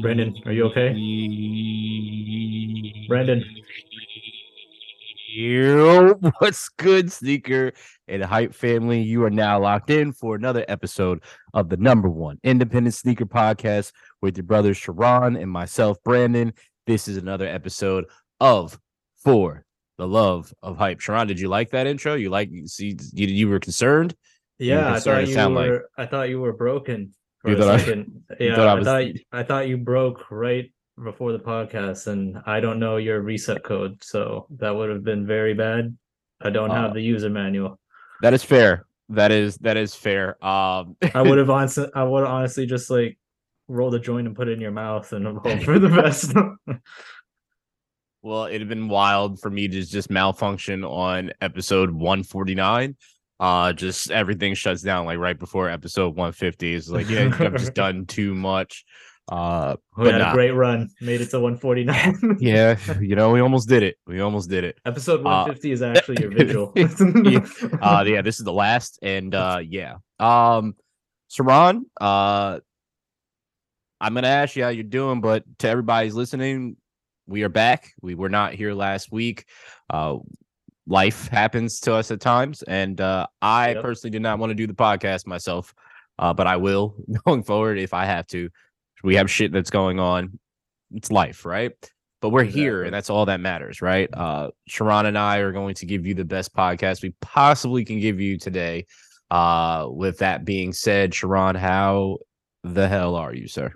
Brandon, are you okay? Brandon. Yo, what's good, sneaker and hype family? You are now locked in for another episode of the number one independent sneaker podcast with your brothers Sharon and myself, Brandon. This is another episode of For the Love of Hype. Sharon, did you like that intro? You like see you, you were concerned? Yeah, I concerned thought you sound like? were. I thought you were broken for You a thought I- second. yeah, I I, was- thought I thought you broke right before the podcast, and I don't know your reset code, so that would have been very bad. I don't Uh, have the user manual. That is fair. That is that is fair. Um I would have honestly, I would honestly just like roll the joint and put it in your mouth and hope for the best. Well, it'd have been wild for me to just malfunction on episode 149. Uh just everything shuts down like right before episode 150. It's like, yeah, I've just done too much. Uh we had nah. a great run, made it to 149. yeah, you know, we almost did it. We almost did it. Episode Uh, 150 is actually your vigil. Yeah. Uh yeah, this is the last and uh yeah. Um Sharon, uh I'm gonna ask you how you're doing, but to everybody's listening, we are back. We were not here last week. Uh life happens to us at times, and uh I Yep. personally did not want to do the podcast myself, uh, but I will going forward if I have to. We have shit that's going on. It's life, right? But we're here, and that's all that matters, right? Uh Sharon and I are going to give you the best podcast we possibly can give you today. Uh with that being said, Sharon, how the hell are you, sir?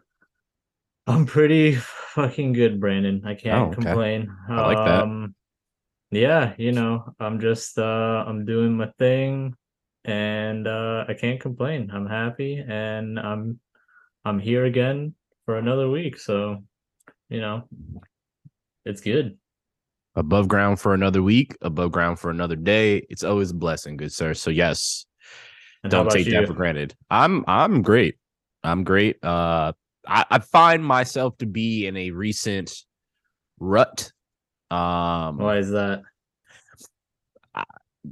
I'm pretty fucking good, Brandon. I can't Oh, okay. complain. I like that. Um, yeah, you know, I'm just uh I'm doing my thing and uh I can't complain. I'm happy and I'm I'm here again for another week. So, you know, it's good. above ground for another week, above ground for another day. It's always a blessing, good sir. So yes, And don't take you? that for granted. I'm I'm great. I'm great. Uh I, I find myself to be in a recent rut. Um Why is that?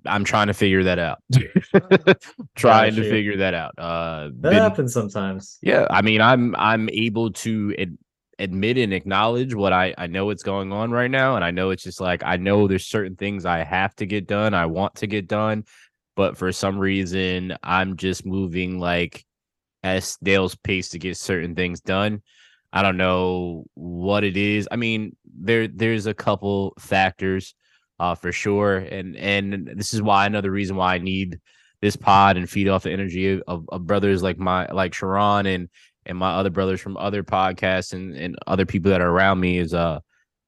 I'm trying to figure that out. trying to figure that out. Uh That been- happens sometimes. yeah, I mean, I'm I'm able to ad- admit and acknowledge what I I know what's going on right now, and I know it's just like I know there's certain things I have to get done, I want to get done, but for some reason I'm just moving like at Dale's pace to get certain things done. I don't know what it is. I mean, there there's a couple factors uh for sure, and and this is why another reason why I need this pod and feed off the energy of, of brothers like my like Sharon and and my other brothers from other podcasts and and other people that are around me is uh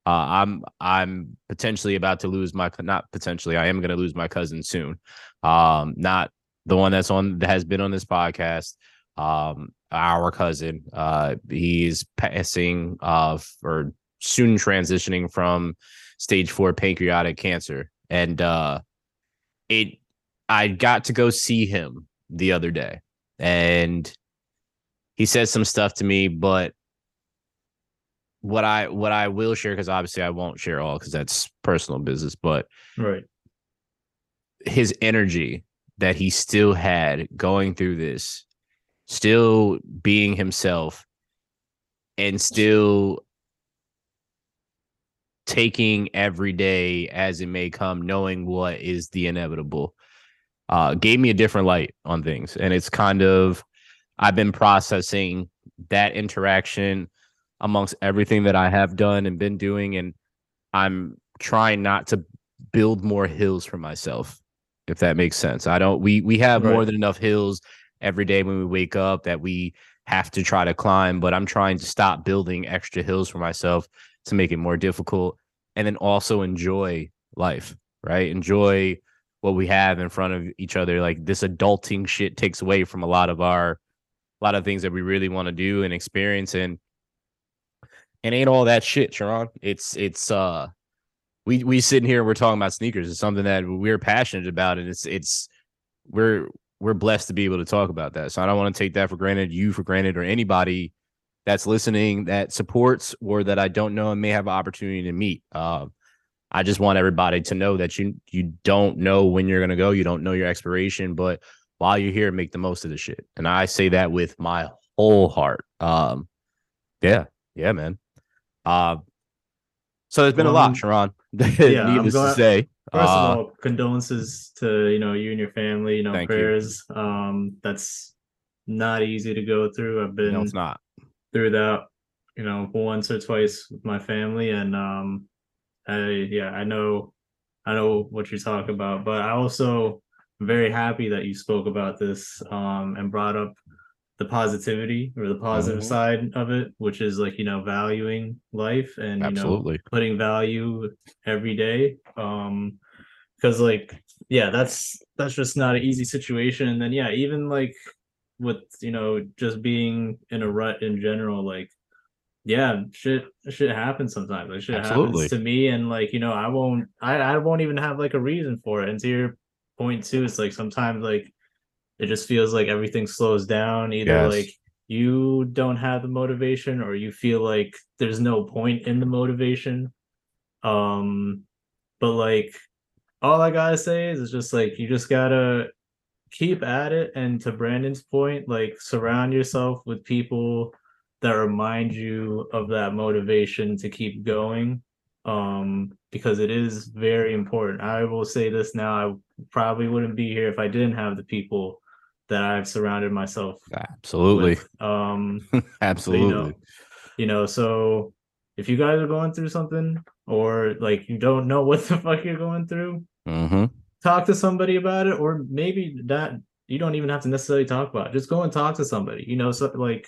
uh I'm I'm potentially about to lose my not potentially I am going to lose my cousin soon. Um not the one that's on that has been on this podcast. Um our cousin uh he's passing uh or soon transitioning from stage 4 pancreatic cancer and uh it I got to go see him the other day and he said some stuff to me, but what I what I will share, because obviously I won't share all because that's personal business, but Right. his energy that he still had going through this, still being himself, and still taking every day as it may come, knowing what is the inevitable, uh, gave me a different light on things. And it's kind of, I've been processing that interaction amongst everything that I have done and been doing. And I'm trying not to build more hills for myself, if that makes sense. I don't, we, we have more than enough hills every day when we wake up that we have to try to climb, but I'm trying to stop building extra hills for myself to make it more difficult and then also enjoy life, right? Enjoy what we have in front of each other. Like this adulting shit takes away from a lot of our a lot of things that we really want to do and experience and and ain't all that shit, Sharon. It's it's uh we we sitting here we're talking about sneakers. It's something that we're passionate about and it's it's we're we're blessed to be able to talk about that. So I don't want to take that for granted, you for granted, or anybody that's listening that supports or that I don't know and may have an opportunity to meet. Uh, I just want everybody to know that you you don't know when you're gonna go, you don't know your expiration, but while you're here, make the most of the shit. And I say that with my whole heart. Um, yeah, yeah, man. Uh, so there's been Well, a lot, Sharon. Yeah, I'm Needless to say. First Uh, of all, condolences to you know you and your family. You know, Thank you. prayers. Um, that's not easy to go through. I've been no, it's not. Through that, you know, once or twice with my family, and um, I yeah, I know, I know what you're talking about, but I also am very happy that you spoke about this um and brought up the positivity or the positive Mhm. side of it, which is like you know valuing life and you know Absolutely. putting value every day um because like yeah that's that's just not an easy situation and then yeah even like with you know just being in a rut in general like yeah shit shit happens sometimes like shit Absolutely. happens to me and like you know i won't i i won't even have like a reason for it and to your point too it's like sometimes like it just feels like everything slows down either Yes. like you don't have the motivation or you feel like there's no point in the motivation um but like all i gotta say is it's just like you just gotta keep at it and to brandon's point like surround yourself with people that remind you of that motivation to keep going um because it is very important i will say this now i probably wouldn't be here if i didn't have the people that i've surrounded myself Absolutely. with. um Absolutely. you know, you know so if you guys are going through something or like you don't know what the fuck you're going through hmm talk to somebody about it or maybe that you don't even have to necessarily talk about it. Just go and talk to somebody you know so like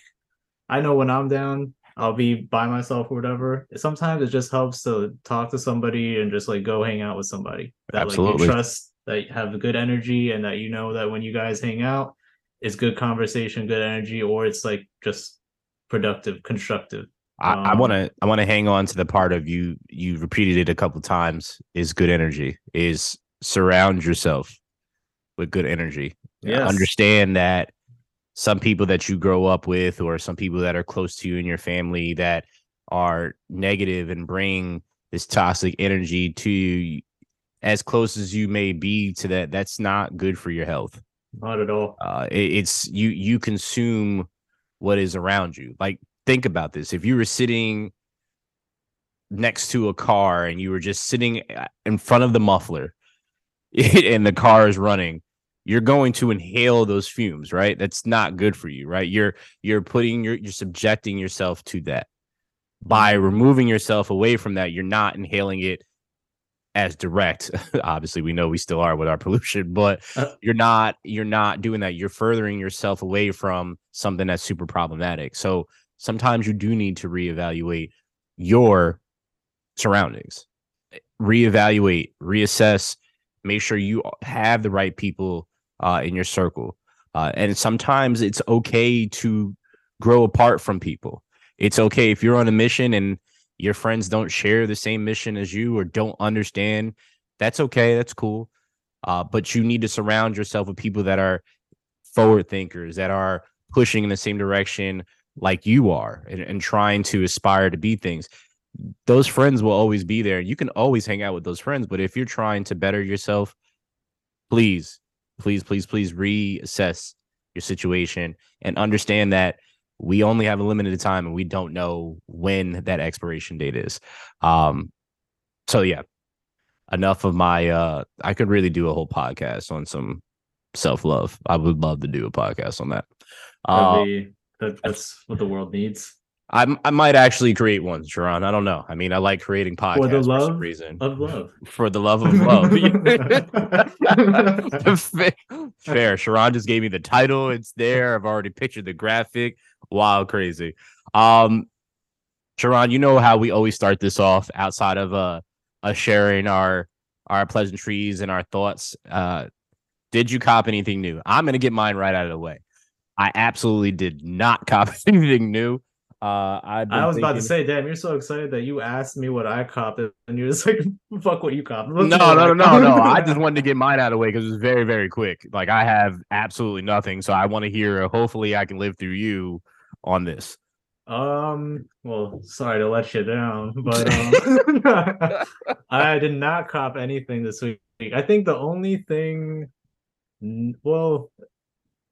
i know when i'm down i'll be by myself or whatever. Sometimes it just helps to talk to somebody and just like go hang out with somebody. That like you trust that have good energy and that you know that when you guys hang out it's good conversation good energy or it's like just productive constructive. I, Um, want to I want to hang on to the part of you you repeated it a couple times is good energy is surround yourself with good energy. Understand that some people that you grow up with or some people that are close to you in your family that are negative and bring this toxic energy to you as close as you may be to that that's not good for your health. Not at all. Uh it- it's you you consume what is around you. Like think about this. If you were sitting next to a car and you were just sitting uh, in front of the muffler and the car is running you're going to inhale those fumes right? That's not good for you right? You're you're putting your you're subjecting yourself to that. By removing yourself away from that you're not inhaling it as direct. Obviously we know we still are with our pollution but Uh, you're not you're not doing that. You're furthering yourself away from something that's super problematic. So sometimes you do need to reevaluate your surroundings. Reevaluate reassess make sure you have the right people uh, in your circle. Uh, and sometimes it's okay to grow apart from people. It's okay if you're on a mission and your friends don't share the same mission as you or don't understand that's okay that's cool. Uh, but you need to surround yourself with people that are forward thinkers that are pushing in the same direction like you are and, and trying to aspire to be things those friends will always be there. You can always hang out with those friends but if you're trying to better yourself please please please please reassess your situation and understand that we only have a limited time and we don't know when that expiration date is. Um so yeah enough of my uh i could really do a whole podcast on some self-love. I would love to do a podcast on that. That, that's what the world needs I, I might actually create one sharon. I don't know. I mean i like creating podcasts for the for some love reason. of love. For the love of love. Fair, sharon just gave me the title. It's there. I've already pictured the graphic. Wild crazy. Um sharon you know how we always start this off outside of uh us sharing our our pleasantries and our thoughts. Uh did you cop anything new? I'm gonna get mine right out of the way. I absolutely did not cop anything new Uh, I've been I was about to say, damn, you're so excited that you asked me what I copped, and you're just like, fuck what you copped. No, no, no, no, no. I just wanted to get mine out of the way because it was very, very quick. Like I have absolutely nothing, so I want to hear. Hopefully, I can live through you on this. Um, well, sorry to let you down, but um, I did not cop anything this week. I think the only thing, well,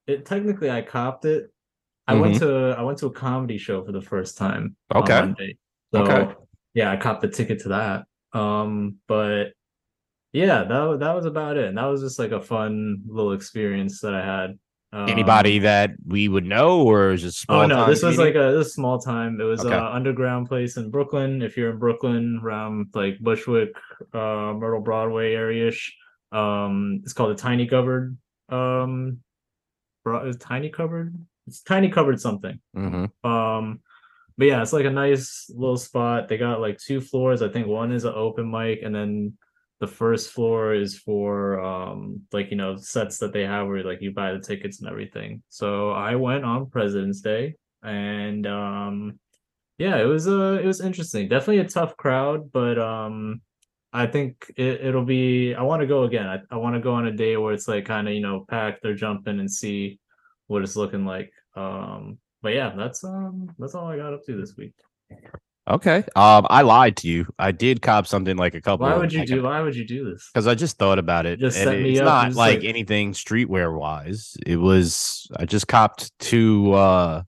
it technically I copped it. I went to I went to a comedy show for the first time Okay. So Okay. yeah, I copped the ticket to that. Um, but yeah, that that was about it. And that was just like a fun little experience that I had. Anybody Um, that we would know, or is it small? Oh no, this was comedian? like a this small time. It was Okay. a underground place in Brooklyn. If you're in Brooklyn, around like Bushwick, uh, Myrtle Broadway area ish. Um, it's called the Tiny Cupboard. Um, bro- is Tiny Cupboard? It's Tiny Cupboard something. Mhm. Um, but yeah, it's like a nice little spot. They got like two floors. I think one is an open mic, and then the first floor is for um like you know sets that they have where like you buy the tickets and everything. So I went on President's Day, and um yeah, it was uh it was interesting. Definitely a tough crowd, but um I think it, it'll be I want to go again. I, I want to go on a day where it's like kind of you know packed or jumping and see what it's looking like. Um but yeah, that's um that's all I got up to this week. Okay. Um, I lied to you. I did cop something like a couple. Why would you do why would you do this? Because I just thought about it. Just set me it's up not like like- anything streetwear wise. It was I just copped two uh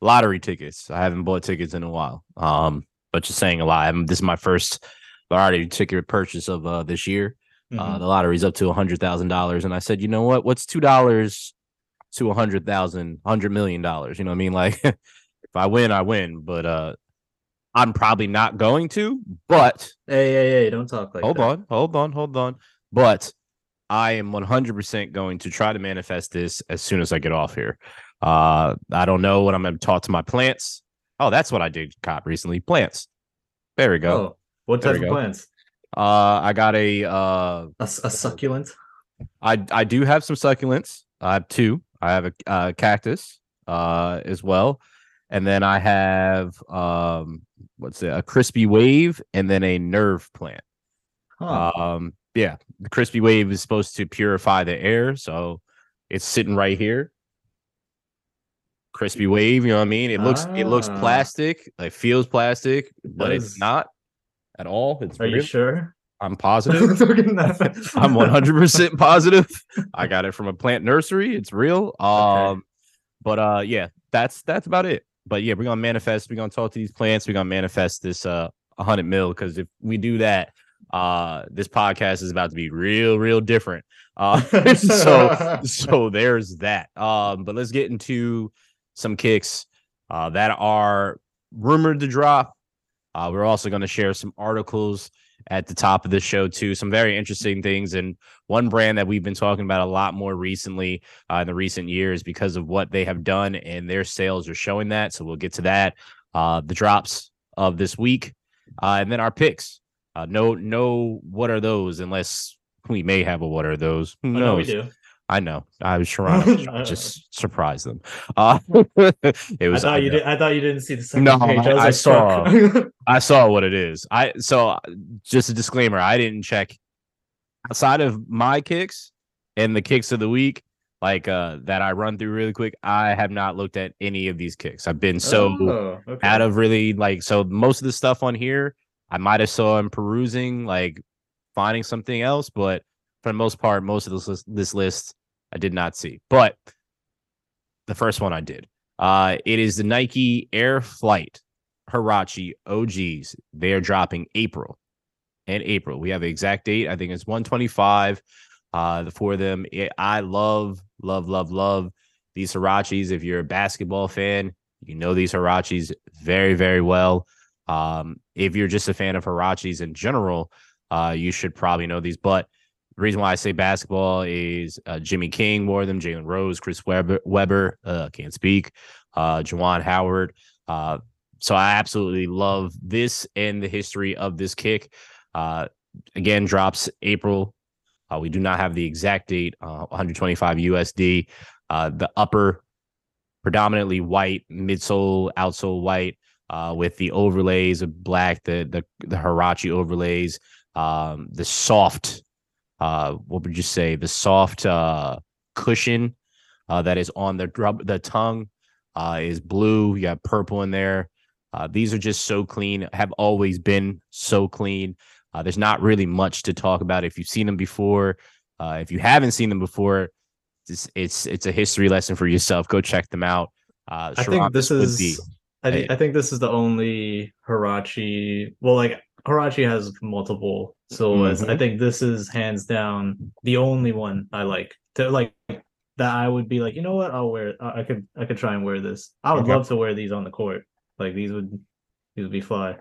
lottery tickets. I haven't bought tickets in a while. Um, but just saying a lie. I'm, this is my first lottery ticket purchase of uh this year. Uh, Mhm. the lottery's up to a hundred thousand dollars, and I said, you know what? What's two dollars to a hundred thousand, hundred million dollars? You know what I mean? Like, if I win, I win. But uh, I'm probably not going to. But Hey, hey, hey, don't talk like that. hold that. on, hold on, hold on. But I am 100% going to try to manifest this as soon as I get off here. Uh, I don't know what I'm going to talk to my plants. Oh, that's what I did cop recently. Plants. There we go. Oh, what type of go. plants? Uh, I got a uh A, a succulent? I I do have some succulents. I have two. I have a uh, cactus uh as well, and then I have um what's it? A crispy wave, and then a nerve plant. Huh. Um, yeah, the crispy wave is supposed to purify the air, so it's sitting right here. Crispy wave, you know what I mean? It looks it looks Ah. plastic, it feels plastic, but it's not at all. It's Are you sure? I'm positive. Looking at that. I'm 100% positive. I got it from a plant nursery. It's real. Um, but uh, yeah, that's that's about it. But yeah, we're gonna manifest. We're gonna talk to these plants. We're gonna manifest this uh 100 mil because if we do that, uh, this podcast is about to be real, real different. Uh, so so there's that. Um, but let's get into some kicks uh that are rumored to drop. Uh, we're also going to share some articles at the top of the show too. Some very interesting things, and one brand that we've been talking about a lot more recently uh, in the recent years because of what they have done, and their sales are showing that. So we'll get to that. Uh, the drops of this week, uh, and then our picks. Uh, no, no, what are those? Unless we may have a what are those? Who Oh, no, we do. I know. I was trying to just surprise them. Uh, it I was. thought you did. I thought you didn't see the second No, page. I- I like, saw. I saw what it is. I so just a disclaimer. I didn't check outside of my kicks and the kicks of the week, like uh that I run through really quick. I have not looked at any of these kicks. I've been so Oh, okay. out of really like so most of the stuff on here. I might have saw him perusing, like finding something else, but for the most part, most of this list, this list I did not see. But the first one I did. Uh, it is the Nike Air Flight Huarache OGs. They are dropping April and April. We have the exact date. I think it's 125 uh, for them. I love, love, love, love these Huaraches. If you're a basketball fan, you know these Huaraches very, very well. Um, if you're just a fan of Huaraches in general, uh, you should probably know these. But the reason why I say basketball is uh, Jimmy King wore them, Jalen Rose, Chris Webber, Weber uh, can't speak, uh, Juwan Howard. Uh, so I absolutely love this and the history of this kick. Uh, again, drops April. Uh, we do not have the exact date, uh, 125 USD. The upper predominantly white, midsole, outsole white, with the overlays of black, the the the Huarache overlays, um, the soft, uh, what would you say, the soft uh, cushion uh, that is on the the tongue uh, is blue. You have purple in there. Uh, these are just so clean. Have always been so clean. Uh, there's not really much to talk about. If you've seen them before, uh, if you haven't seen them before, it's it's, it's a history lesson for yourself. Go check them out. Uh, I think this is. The, I, I, think this is the only Huarache. Well, like Huarache has multiple silhouettes. Mm-hmm. I think this is hands down the only one I like. To like that, I would be like, you know what? I'll wear. I could I could try and wear this. I would okay. love to wear these on the court. Like these would these would be fly.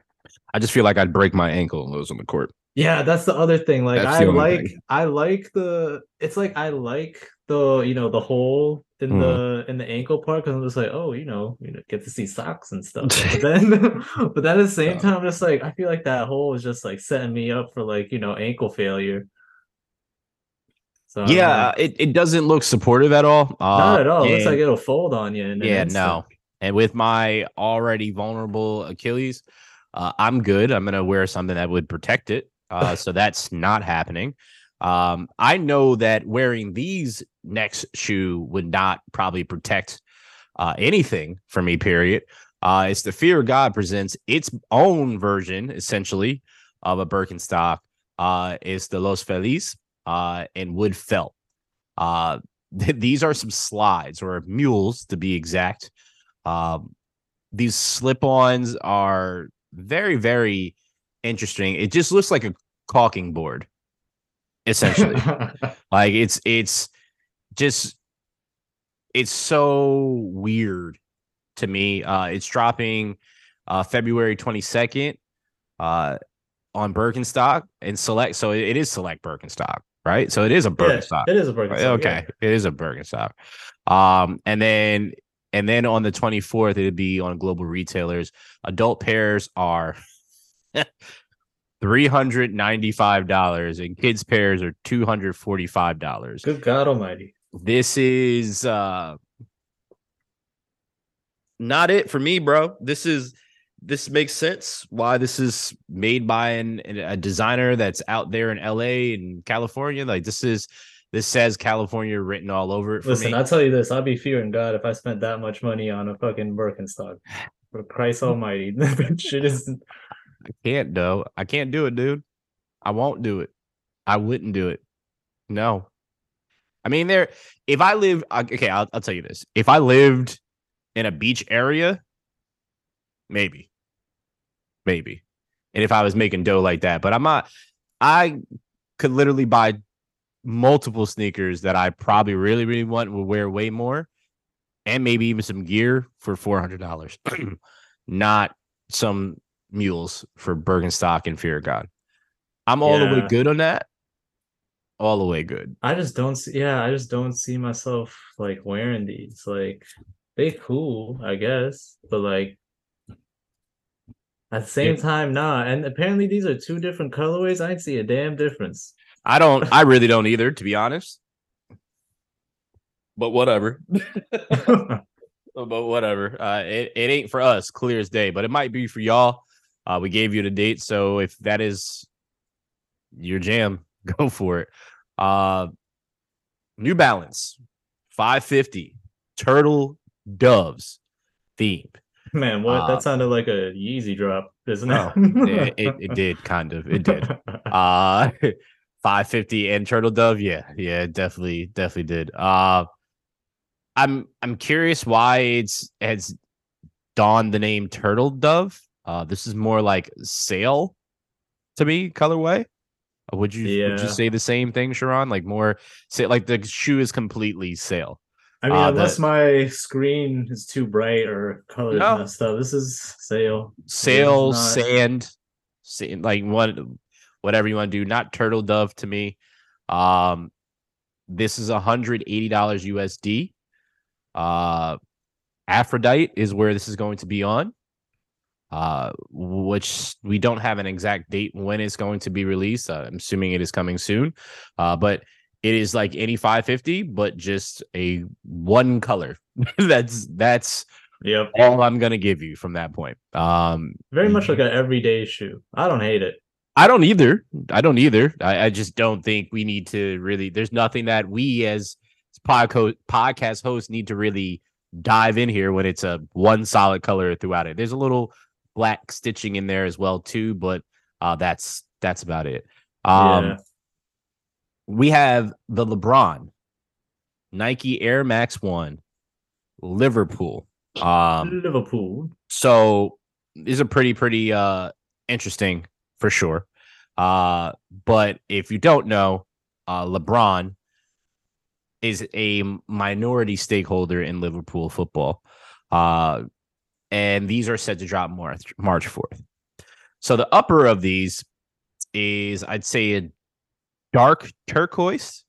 I just feel like I'd break my ankle and lose on the court. Yeah, that's the other thing. Like that's I like thing. I like the it's like I like the you know the hole in mm. the in the ankle part because I'm just like oh you know you know get to see socks and stuff. but then but then at the same time I'm just like I feel like that hole is just like setting me up for like you know ankle failure. So yeah, it, it doesn't look supportive at all. Uh, Not at all. It looks like it'll fold on you. yeah, no. And with my already vulnerable Achilles, uh, I'm good. I'm going to wear something that would protect it. Uh, so that's not happening. Um, I know that wearing these next shoe would not probably protect uh, anything for me, period. Uh, it's the Fear God presents its own version, essentially, of a Birkenstock. Uh, it's the Los Feliz uh, in wood felt. Uh, th- these are some slides or mules to be exact. Um, these slip-ons are very, very interesting. It just looks like a caulking board, essentially. like it's it's just it's so weird to me. Uh it's dropping uh February 22nd uh on Birkenstock and select so it, it is select Birkenstock, right? So it is a Birkenstock. Yeah, it is a Birkenstock. Okay. Yeah. It is a Birkenstock. Um and then and then on the 24th, it'd be on global retailers. Adult pairs are $395 and kids pairs are $245. Good God Almighty. This is uh not it for me, bro. This is this makes sense why this is made by an, a designer that's out there in LA and California. Like this is this says California written all over it. Listen, me. I'll tell you this: I'd be fearing God if I spent that much money on a fucking Birkenstock. For Christ Almighty, that shit is. I can't though. I can't do it, dude. I won't do it. I wouldn't do it. No. I mean, there. If I live, okay, I'll, I'll tell you this: if I lived in a beach area, maybe, maybe, and if I was making dough like that, but I'm not. I could literally buy multiple sneakers that I probably really, really want will wear way more, and maybe even some gear for four hundred dollars, not some mules for Birkenstock and Fear of God. I'm all yeah. the way good on that. All the way good. I just don't see. Yeah, I just don't see myself like wearing these. Like they cool, I guess, but like at the same yeah. time, nah. And apparently these are two different colorways. I see a damn difference. I don't. I really don't either, to be honest. But whatever. but whatever. Uh, it it ain't for us, clear as day. But it might be for y'all. Uh, we gave you the date, so if that is your jam, go for it. Uh, New Balance, five fifty, turtle doves theme. Man, what uh, that sounded like a Yeezy drop, isn't it? It, it, it, did kind of. It did. Uh 550 and turtle dove yeah yeah definitely definitely did uh i'm i'm curious why it's has donned the name turtle dove uh this is more like sail to me colorway uh, would you yeah. would you say the same thing sharon like more say like the shoe is completely sail. I mean, uh, unless the, my screen is too bright or colors no. messed up, this is sail. Sail, not... sand, sand, like what whatever you want to do. Not turtle dove to me. Um, this is $180 USD. Uh, Aphrodite is where this is going to be on, uh, which we don't have an exact date when it's going to be released. Uh, I'm assuming it is coming soon. Uh, but it is like any 550, but just a one color. that's that's Yep. all I'm gonna give you from that point. Um, Very much like an everyday shoe. I don't hate it. I don't either. I don't either. I, I just don't think we need to really. There's nothing that we as podco- podcast hosts need to really dive in here when it's a one solid color throughout it. There's a little black stitching in there as well too, but uh, that's that's about it. Um, yeah. we have the LeBron Nike Air Max One Liverpool. Um, Liverpool. so these are pretty pretty uh interesting for sure. Uh, but if you don't know, uh, LeBron is a minority stakeholder in Liverpool football. Uh, and these are set to drop March March 4th. So the upper of these is I'd say a dark turquoise.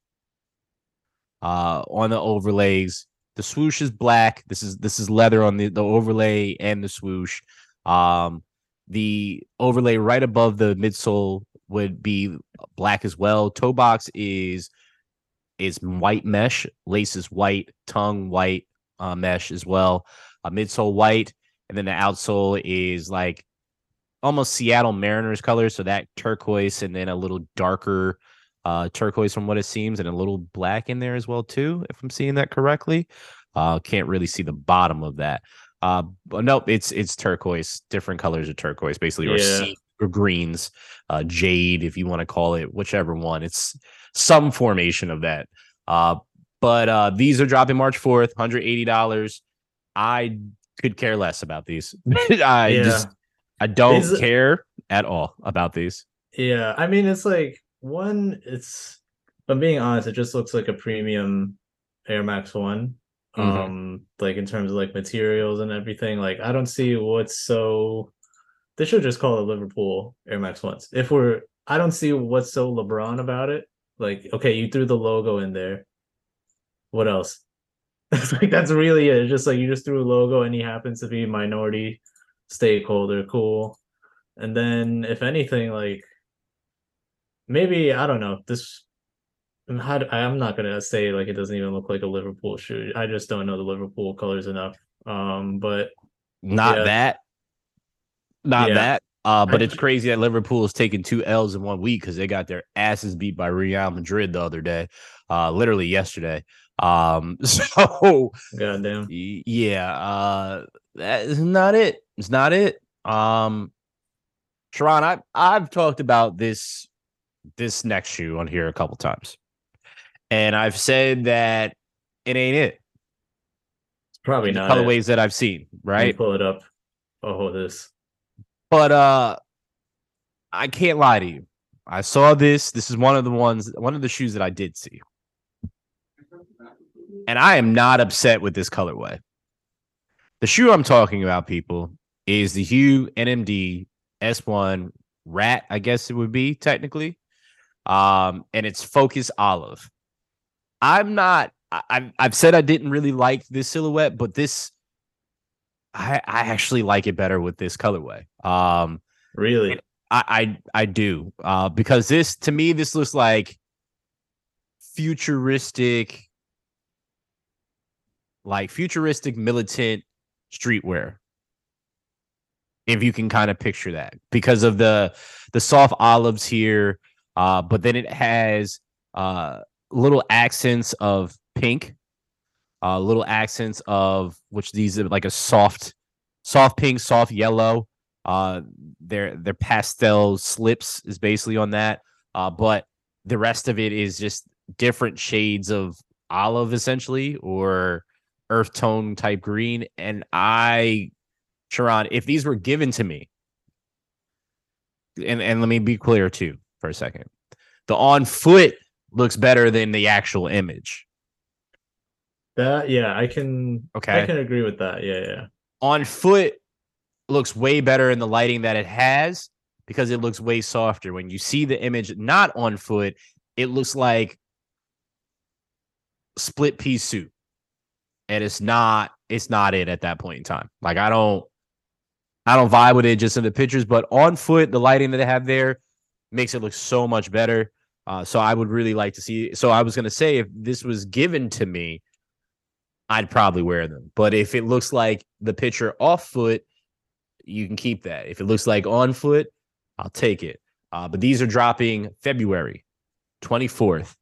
Uh, on the overlays, the swoosh is black. This is this is leather on the, the overlay and the swoosh. Um, the overlay right above the midsole would be black as well. Toe box is is white mesh, lace is white, tongue white uh, mesh as well. A midsole white, and then the outsole is like almost Seattle Mariners color, so that turquoise, and then a little darker uh, turquoise from what it seems, and a little black in there as well too, if I'm seeing that correctly. Uh, can't really see the bottom of that. Uh, but nope, it's it's turquoise, different colors of turquoise, basically, or Yeah. sea or greens, uh, jade, if you want to call it, whichever one. It's some formation of that. Uh, but uh, these are dropping March 4th, $180. I could care less about these. I yeah. just I don't care at all about these. Yeah, I mean, it's like one. It's, I'm being honest, it just looks like a premium Air Max One. Mhm. Um, like in terms of like materials and everything. Like, I don't see what's so. They should just call it Liverpool Air Max Ones. If we're, I don't see what's so LeBron about it. Like, okay, you threw the logo in there. What else? It's like that's really it. It's just like you just threw a logo and he happens to be a minority stakeholder. Cool. And then if anything, like maybe I don't know this. I'm how do- I'm not gonna say like it doesn't even look like a Liverpool shoe. I just don't know the Liverpool colors enough. Um, but Not Yeah. that. Not Yeah. that. Uh, but it's crazy that Liverpool is taking two L's in one week because they got their asses beat by Real Madrid the other day, uh, literally yesterday. Um, so goddamn, yeah, uh, that is not it. It's not it. Um, Sharon, I I've talked about this this next shoe on here a couple times, and I've said that it ain't it. it's probably not. it. ways that I've seen, right? pull it up. Oh, this. But uh I can't lie to you. I saw this. This is one of the ones, one of the shoes that I did see. And I am not upset with this colorway. The shoe I'm talking about, people, is the Hue NMD S1 Rat, I guess it would be technically. Um, and it's Focus Olive. I'm not, I've, I've said I didn't really like this silhouette, but this, I, I actually like it better with this colorway. Um, Really? I I, I do uh, because this to me this looks like futuristic, like futuristic militant streetwear. If you can kind of picture that, because of the the soft olives here, uh, but then it has uh, little accents of pink, uh, little accents of which these are like a soft, soft pink, soft yellow. Uh, their their pastel slips is basically on that. Uh, but the rest of it is just different shades of olive, essentially, or earth tone type green. And I, Sharon, if these were given to me, and and let me be clear too for a second, the on foot looks better than the actual image. That yeah, I can. Okay. I can agree with that. Yeah, yeah. on foot looks way better in the lighting that it has because it looks way softer. When you see the image not on foot, it looks like split pea soup. And it's not it's not it at that point in time. Like I don't I don't vibe with it just in the pictures, but on foot, the lighting that they have there makes it look so much better. Uh, so I would really like to see. So I was to say, if this was given to me, I'd probably wear them. But if it looks like the picture off foot, you can keep that. If it looks like on foot, I'll take it. Uh, but these are dropping February 24th.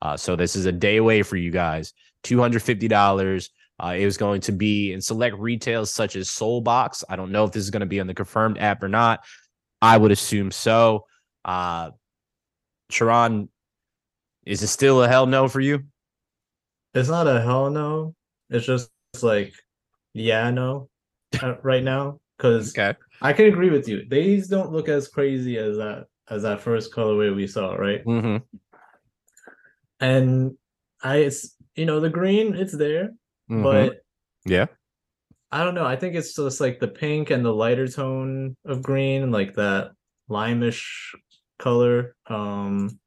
Uh, so this is a day away for you guys. $250. Uh, it was going to be in select retails such as Solebox. I don't know if this is going to be on the confirmed app or not. I would assume so. Uh, Sharon, is it still a hell no for you? It's not a hell no. It's just like, yeah, no, uh, right now. Because Okay. I can agree with you. These don't look as crazy as that as that first colorway we saw, right? Mm-hmm. And I, it's you know, the green, it's there, Mm-hmm. but yeah, I don't know. I think it's just like the pink and the lighter tone of green, and like that limeish color. Um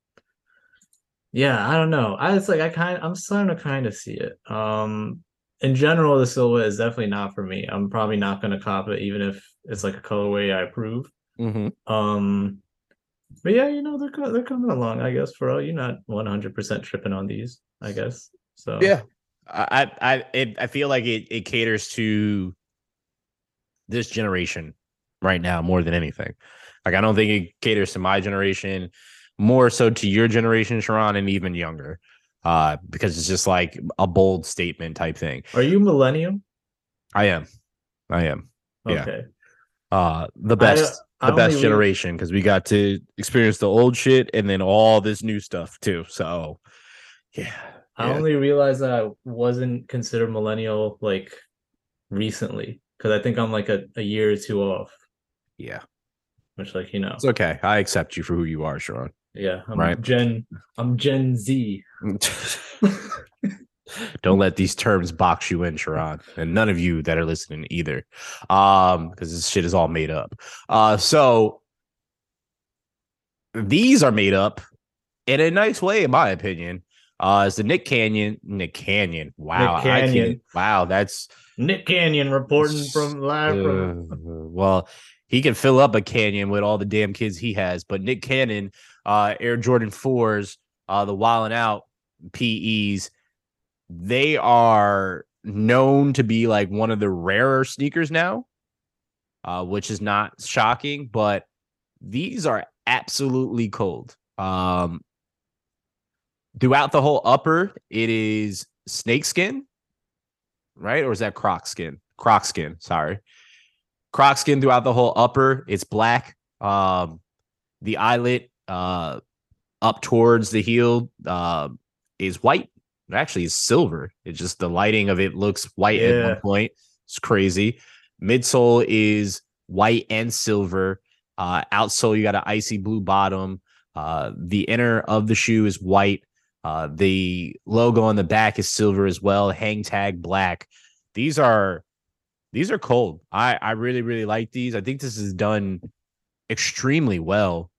yeah, I don't know. I it's like I kind I'm starting to kind of see it. Um in general, the silhouette is definitely not for me. I'm probably not gonna cop it, even if it's like a colorway I approve. mm-hmm. Um but yeah, you know, they're they're coming along, I guess, for all you're not 100 percent tripping on these, I guess. So Yeah. I I it, I feel like it it caters to this generation right now more than anything. Like I don't think it caters to my generation, more so to your generation, Sharon, and even younger. Uh, because it's just like a bold statement type thing. are you millennial? I am. I am. Yeah. Okay. Uh the best I the best generation because we got to experience the old shit and then all this new stuff too. So yeah. I Yeah. only realized that I wasn't considered millennial like recently because I think I'm like a, a year or two off, Yeah. which like you know, It's okay. I accept you for who you are, Sharon. yeah, I'm Right. Gen, I'm Gen Z. Don't let these terms box you in, Sharon, and none of you that are listening either, um, because this shit is all made up. Uh, so these are made up in a nice way, in my opinion. Uh, it's the Nick Canyon, Nick Canyon. Wow, can't- Canyon. wow, that's Nick Canyon reporting from live uh, from. well, he can fill up a canyon with all the damn kids he has. But Nick Cannon, uh, Air Jordan fours, uh, the Wildin' Out PEs, they are known to be like one of the rarer sneakers now, uh, which is not shocking. But these are absolutely cold. Um, throughout the whole upper, it is snakeskin, right? Or is that croc skin? Croc skin, sorry. Croc skin throughout the whole upper. It's black. Um, the eyelet uh up towards the heel uh is white. It actually is silver. It's just the lighting of it looks white at one point. It's crazy. Midsole is white and silver. Uh outsole, you got an icy blue bottom. Uh the inner of the shoe is white. Uh the logo on the back is silver as well. Hang tag black. These are these are cold. I I really really like these. I think this is done extremely well.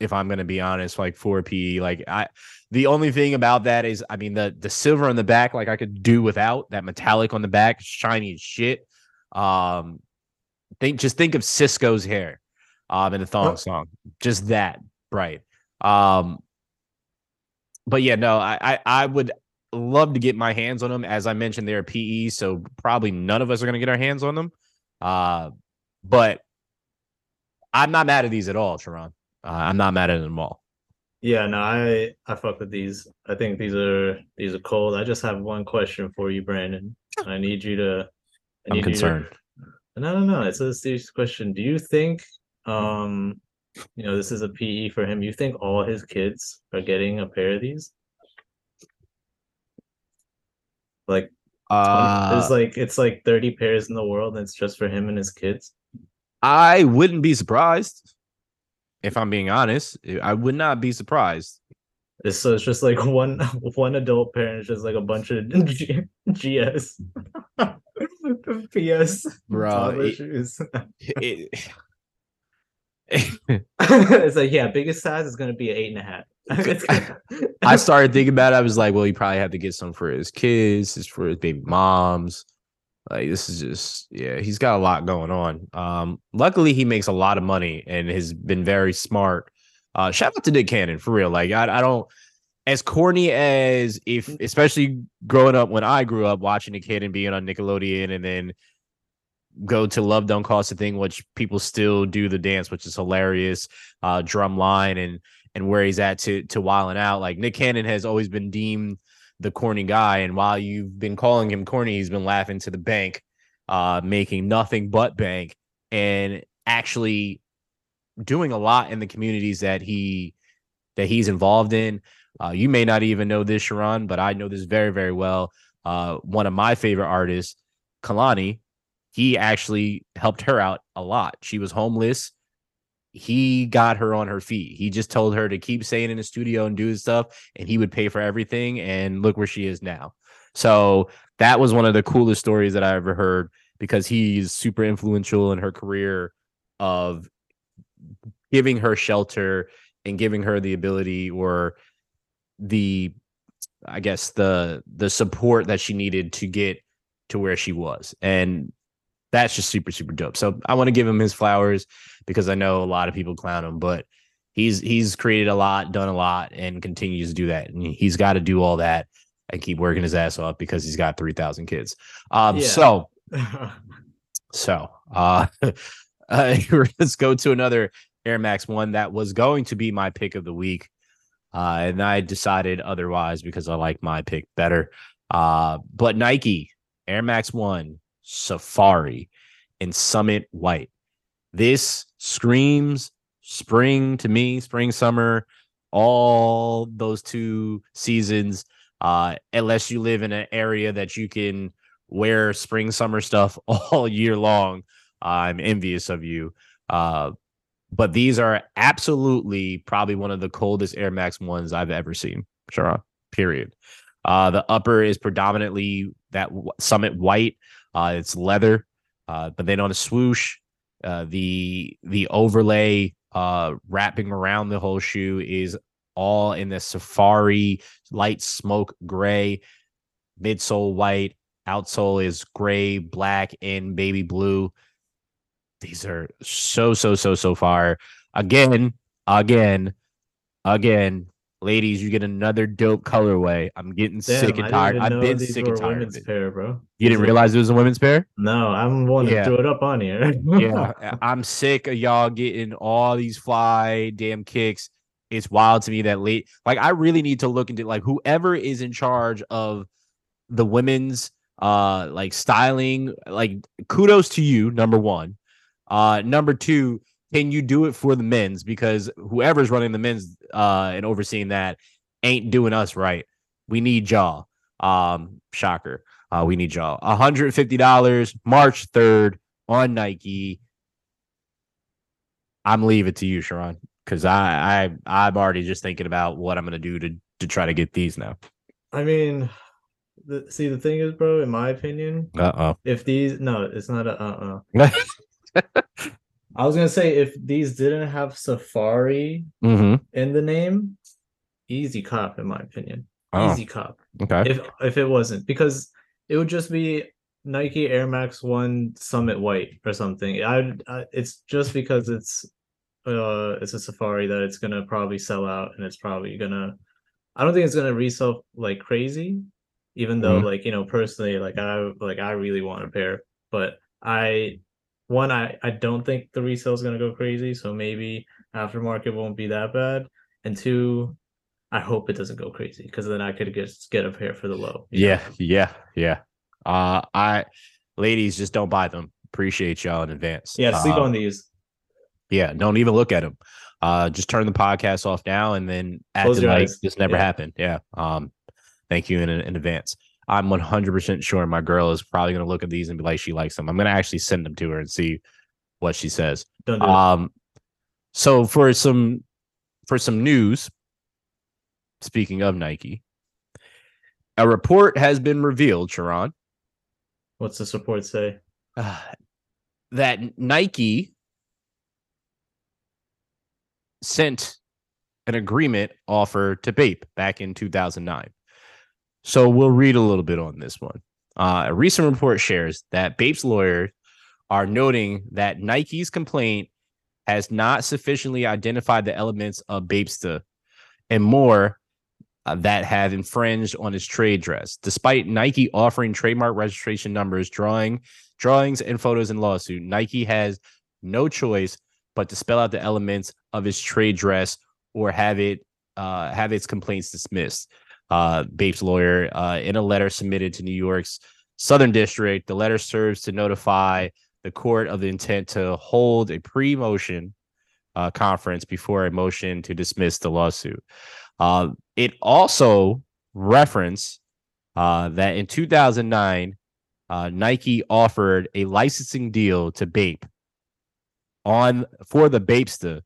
If I'm gonna be honest, like for PE, like I, the only thing about that is, I mean, the the silver on the back, like I could do without that metallic on the back, shiny as shit. Um, think just think of Sisqó's hair, um, in the thong Oh. song, just that bright. Um, but yeah, no, I I, I would love to get my hands on them. As I mentioned, they're PE, so probably none of us are gonna get our hands on them. Uh, but I'm not mad at these at all, Sharon. Uh, I'm not mad at them all. Yeah, no, I I fuck with these. I think these are these are cold. I just have one question for you, Brandon. I need you to. I I'm need you to- concerned. No, no, no. It's a serious question. Do you think, um, you know, this is a PE for him? You think all his kids are getting a pair of these? Like, Uh, there's like it's like 30 pairs in the world, and it's just for him and his kids. I wouldn't be surprised. If I'm being honest, I would not be surprised. So it's just like one one adult pair, and it's just like a bunch of G- GS, PS, Bro, it- shoes. It- it's like yeah, biggest size is gonna be an eight and a half. I started thinking about it. I was like, well, he probably had to get some for his kids, his for his baby moms. Like this is just yeah, he's got a lot going on. Um, luckily he makes a lot of money and has been very smart Uh, shout out to Dick Cannon for real. Like I, I don't as corny as if especially growing up when I grew up watching Nick Cannon being on Nickelodeon and then go to Love Don't Cost a Thing, which people still do the dance, which is hilarious. Uh, drum line and and where he's at to to wilding out. Like Nick Cannon has always been deemed the corny guy, and while you've been calling him corny, he's been laughing to the bank, uh, making nothing but bank, and actually doing a lot in the communities that he that he's involved in. Uh, you may not even know this, Sharon, but I know this very, very well. Uh, one of my favorite artists, Kehlani, he actually helped her out a lot. She was homeless. He got her on her feet. He just told her to keep staying in the studio and do his stuff, and he would pay for everything. And look where she is now. So that was one of the coolest stories that I ever heard because he's super influential in her career of giving her shelter and giving her the ability or the I guess the the support that she needed to get to where she was. And that's just super super dope. So I want to give him his flowers because I know a lot of people clown him, but he's he's created a lot, done a lot and continues to do that. And he's got to do all that and keep working his ass off because he's got 3000 kids. Um yeah. so so uh, uh let's go to another Air Max 1 that was going to be my pick of the week. Uh, and I decided otherwise because I like my pick better. Uh, but Nike Air Max 1 Safari and Summit White. This screams spring to me, spring, summer, all those two seasons. Uh, unless you live in an area that you can wear spring, summer stuff all year long, I'm envious of you. Uh, but these are absolutely probably one of the coldest Air Max ones I've ever seen. Sure, period. Uh, the upper is predominantly that Summit white. Uh, it's leather, uh, but then on a swoosh, uh, the the overlay uh, wrapping around the whole shoe is all in the safari light smoke gray, midsole white, outsole is gray, black, and baby blue these are so so so so far. Again, again, again, ladies, you get another dope colorway. I'm getting Damn, sick and tired. I've been sick and tired of it. Pair, bro. You didn't realize it was a women's pair? No, I'm one to throw it up on here. yeah, I'm sick of y'all getting all these fly damn kicks. It's wild to me that late. Like, I really need to look into like whoever is in charge of the women's uh like styling. Like, kudos to you, number one. Uh, number two, can you do it for the men's? Because whoever's running the men's uh, and overseeing that ain't doing us right. We need y'all. Um, shocker. Uh, we need y'all. $150 March 3rd on Nike. I'm leaving it to you, Sharon, because I, I I'm already just thinking about what I'm gonna do to to try to get these now. I mean, the, see the thing is, bro. In my opinion, uh oh. If these no, it's not a uh uh I was gonna say if these didn't have Safari mm-hmm. in the name, easy cop in my opinion. Oh. Easy cop. Okay. If if it wasn't because it would just be Nike Air Max One Summit White or something. I, I it's just because it's uh it's a Safari that it's gonna probably sell out and it's probably gonna. I don't think it's gonna resell like crazy, even though mm-hmm. like you know personally like I like I really want a pair, but I one, I, I don't think the resale is going to go crazy. So maybe aftermarket won't be that bad. And two, I hope it doesn't go crazy because then I could just get a pair for the low. Yeah, know? yeah, yeah. Uh, I, ladies, just don't buy them. Appreciate y'all in advance. Yeah, sleep uh, on these. Yeah, don't even look at them. Uh, just turn the podcast off now and then act like this never yeah. happened. Yeah. Um, thank you in in advance. I'm 100% sure my girl is probably going to look at these and be like, she likes them. I'm going to actually send them to her and see what she says. Do um, so for some for some news, speaking of Nike, a report has been revealed, Sharon. What's this report say? Uh, that Nike sent an agreement offer to Bape back in 2009. So we'll read a little bit on this one. Uh, a recent report shares that Bape's lawyers are noting that Nike's complaint has not sufficiently identified the elements of Bapesta and more uh, that have infringed on his trade dress, despite Nike offering trademark registration numbers, drawing drawings, and photos in lawsuit. Nike has no choice but to spell out the elements of his trade dress or have it uh, have its complaints dismissed. Uh, Bape's lawyer, uh, in a letter submitted to New York's Southern District, the letter serves to notify the court of the intent to hold a pre-motion uh, conference before a motion to dismiss the lawsuit. Uh, it also referenced uh, that in 2009, uh, Nike offered a licensing deal to Bape on for the Bapesta.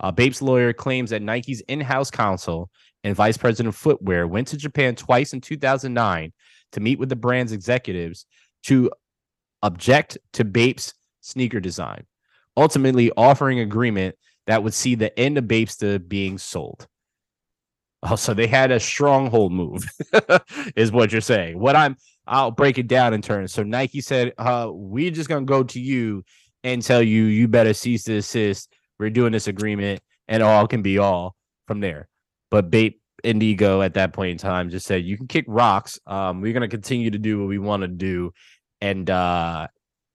Uh, Bape's lawyer claims that Nike's in-house counsel and vice president of footwear went to Japan twice in 2009 to meet with the brand's executives to object to Bape's sneaker design, ultimately offering agreement that would see the end of Bapesta being sold. Oh, so they had a stronghold move, is what you're saying. What I'm, I'll break it down in turns. So Nike said, uh, we're just gonna go to you and tell you you better cease to assist. We're doing this agreement, and all can be all from there. But Bape Indigo at that point in time just said, you can kick rocks. Um, we're gonna continue to do what we want to do, and uh,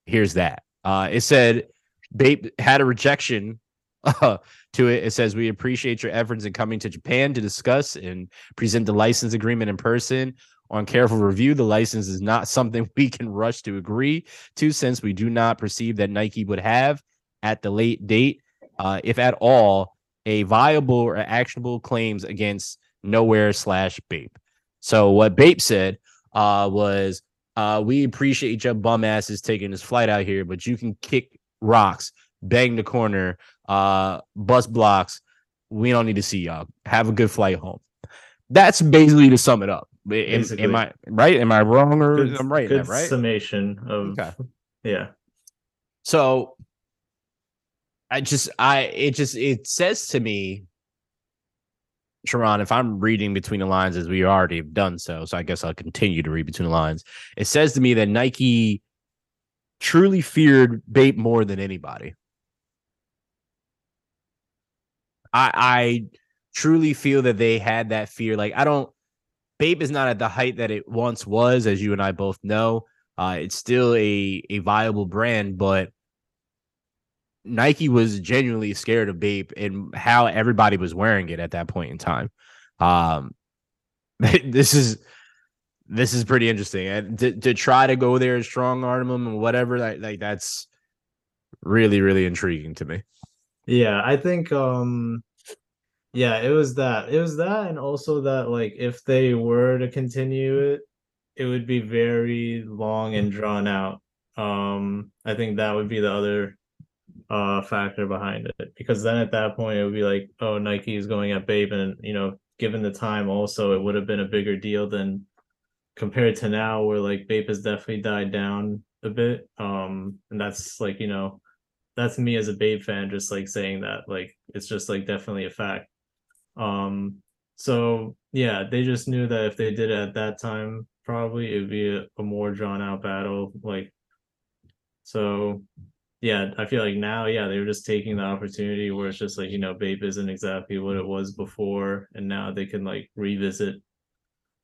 here's that. Uh, it said Bape had a rejection uh, to it. It says, We appreciate your efforts in coming to Japan to discuss and present the license agreement in person. On careful review, the license is not something we can rush to agree to since we do not perceive that Nike would have at the late date, uh, if at all, a viable or actionable claims against nowhere slash Bape. So what Bape said uh, was, uh, we appreciate your bum asses taking this flight out here, but you can kick rocks, bang the corner, uh, bus blocks. We don't need to see y'all. Have a good flight home. That's basically to sum it up. Am, am I right? Am I wrong or good, I'm right? Good That, right? summation of Okay. yeah. So I just I it just it says to me, Sharon, if I'm reading between the lines as we already have done so, so I guess I'll continue to read between the lines. It says to me that Nike truly feared Bape more than anybody. I I truly feel that they had that fear. Like I don't Bape is not at the height that it once was, as you and I both know. Uh, it's still a a viable brand, but Nike was genuinely scared of Bape and how everybody was wearing it at that point in time. Um, this is this is pretty interesting, and to, to try to go there and strong arm and whatever, like, like that's really really intriguing to me. Yeah, I think um yeah, it was that. It was that and also that like if they were to continue it, it would be very long and drawn out. Um I think that would be the other uh factor behind it because then at that point it would be like, oh, Nike is going at Bape and you know, given the time also it would have been a bigger deal than compared to now where like Bape has definitely died down a bit. Um and that's like, you know, that's me as a Bape fan just like saying that like it's just like definitely a fact. Um so yeah, they just knew that if they did it at that time, probably it would be a, a more drawn out battle. Like so yeah, I feel like now, yeah, they were just taking the opportunity where it's just like, you know, Bape isn't exactly what it was before, and now they can like revisit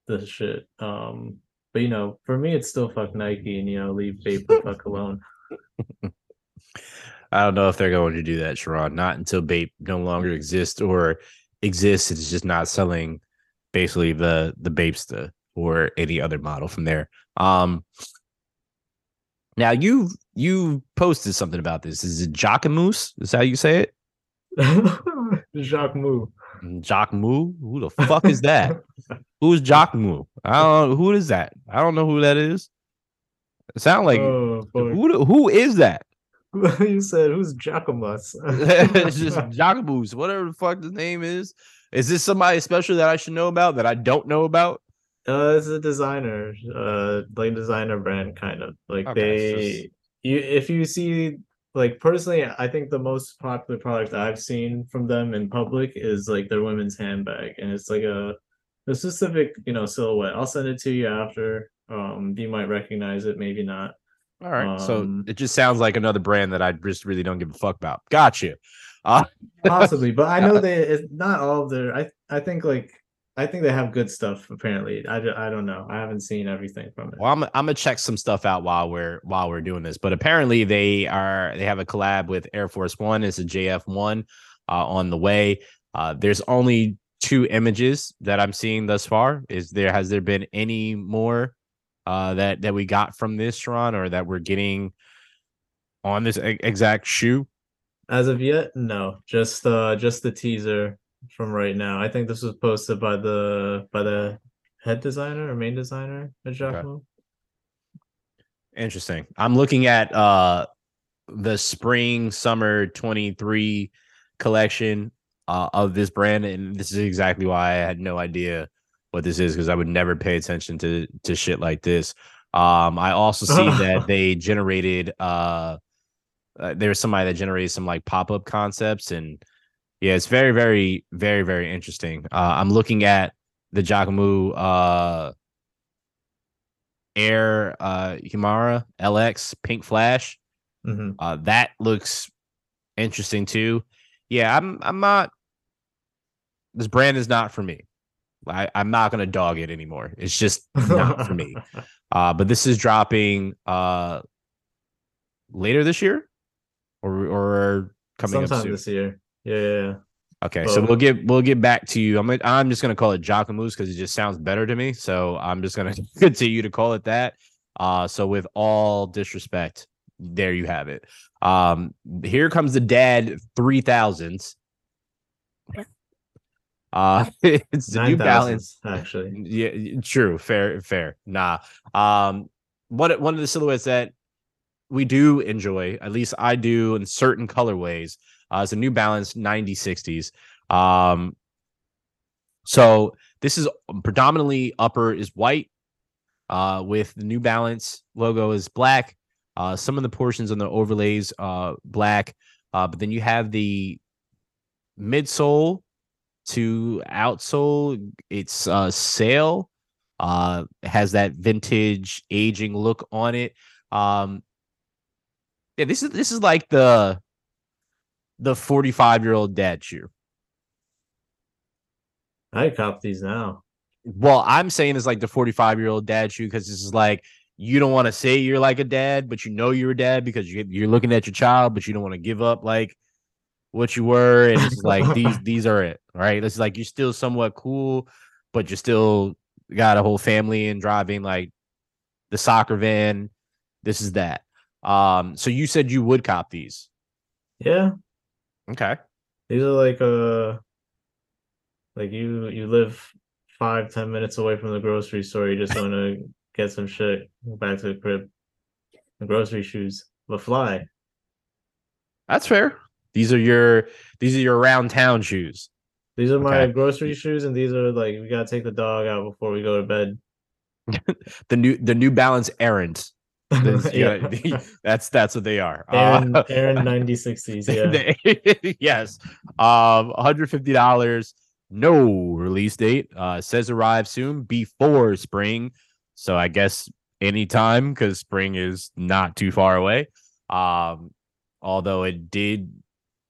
the shit. Um, but you know, for me it's still fuck Nike and you know, leave Bape the fuck alone. I don't know if they're going to do that, Sharon. Not until Bape no longer exists or exists. It's just not selling basically the the Bapesta or any other model from there. Um now you you posted something about this. Is it Jacquemus? Is that how you say it? Jacquemus? Who the fuck is that? Who's Jacquemus? I don't know. Who is that? I don't know who that is. It sound like oh, who who is that? you said who's Jacquemus? it's just Jacquemus, whatever the fuck the name is. Is this somebody special that I should know about that I don't know about? Uh, it's a designer, uh, like designer brand kind of like Okay, they. You if you see like personally, I think the most popular product I've seen from them in public is like their women's handbag, and it's like a a specific you know silhouette. I'll send it to you after. Um, you might recognize it, maybe not. All right. so Um, it just sounds like another brand that I just really don't give a fuck about. Got you. Uh, Possibly, but I know they it's not all of their. I I think like I think they have good stuff. Apparently, I, I don't know. I haven't seen everything from it. well, I'm I'm gonna check some stuff out while we're while we're doing this. But apparently they are they have a collab with Air Force One. It's a JF one uh, on the way. Uh, there's only two images that I'm seeing thus far. Is there has there been any more uh, that that we got from this Sharon or that we're getting on this exact shoe? As of yet, no. Just uh just the teaser from right now. I think this was posted by the by the head designer or main designer at Giacomo. Interesting. I'm looking at uh the spring summer 23 collection uh, of this brand and this is exactly why I had no idea what this is because I would never pay attention to to shit like this. Um I also see that they generated uh, uh there's somebody that generated some like pop-up concepts and yeah, it's very very very very interesting. Uh I'm looking at the Giacomo uh Air uh Humara LX Pink Flash. hmm Uh that looks interesting too. Yeah, I'm I'm not this brand is not for me. I, I'm not gonna dog it anymore. It's just not for me. Uh but this is dropping uh later this year or or coming Sometime up soon. this year. Yeah, yeah, yeah. Okay, so we'll get we'll get back to you. I'm I'm just gonna call it Jockamoose because it just sounds better to me. So I'm just gonna continue to call it that. Uh, so with all disrespect, there you have it. Um, here comes the dad three thousands. Uh, it's the New Nine Balance. actually. Yeah, true, fair, fair. Nah. Um, what one of the silhouettes that we do enjoy, at least I do in certain colorways, uh, is a New Balance 9060s. Um, so this is predominantly upper is white, uh, with the New Balance logo is black. Uh, some of the portions on the overlays, uh, black. Uh, but then you have the midsole to outsole. It's uh sail. Uh, has that vintage aging look on it. Um, yeah, this is this is like the the 45 year old dad shoe. I cop these now. Well, I'm saying it's like the 45 year old dad shoe because this is like you don't want to say you're like a dad, but you know you're a dad because you, you're looking at your child, but you don't want to give up like what you were. And it's like these these are it, right? It's like you're still somewhat cool, but you still got a whole family and driving like the soccer van. This is that. Um, so you said you would cop these. Yeah, Okay. these are like uh like you you live five ten minutes away from the grocery store. You just want to get some shit go back to the crib. The grocery shoes, but fly. That's fair. These are your these are your round town shoes. These are my Okay. grocery shoes, and these are like we gotta take the dog out before we go to bed. The new the New Balance errands. Yeah, that's that's what they are. Uh, Aaron, Aaron ninety sixties. Yeah, they- yes. Um, $150, no release date. Uh says arrive soon before spring. So I guess anytime because spring is not too far away. Um, although it did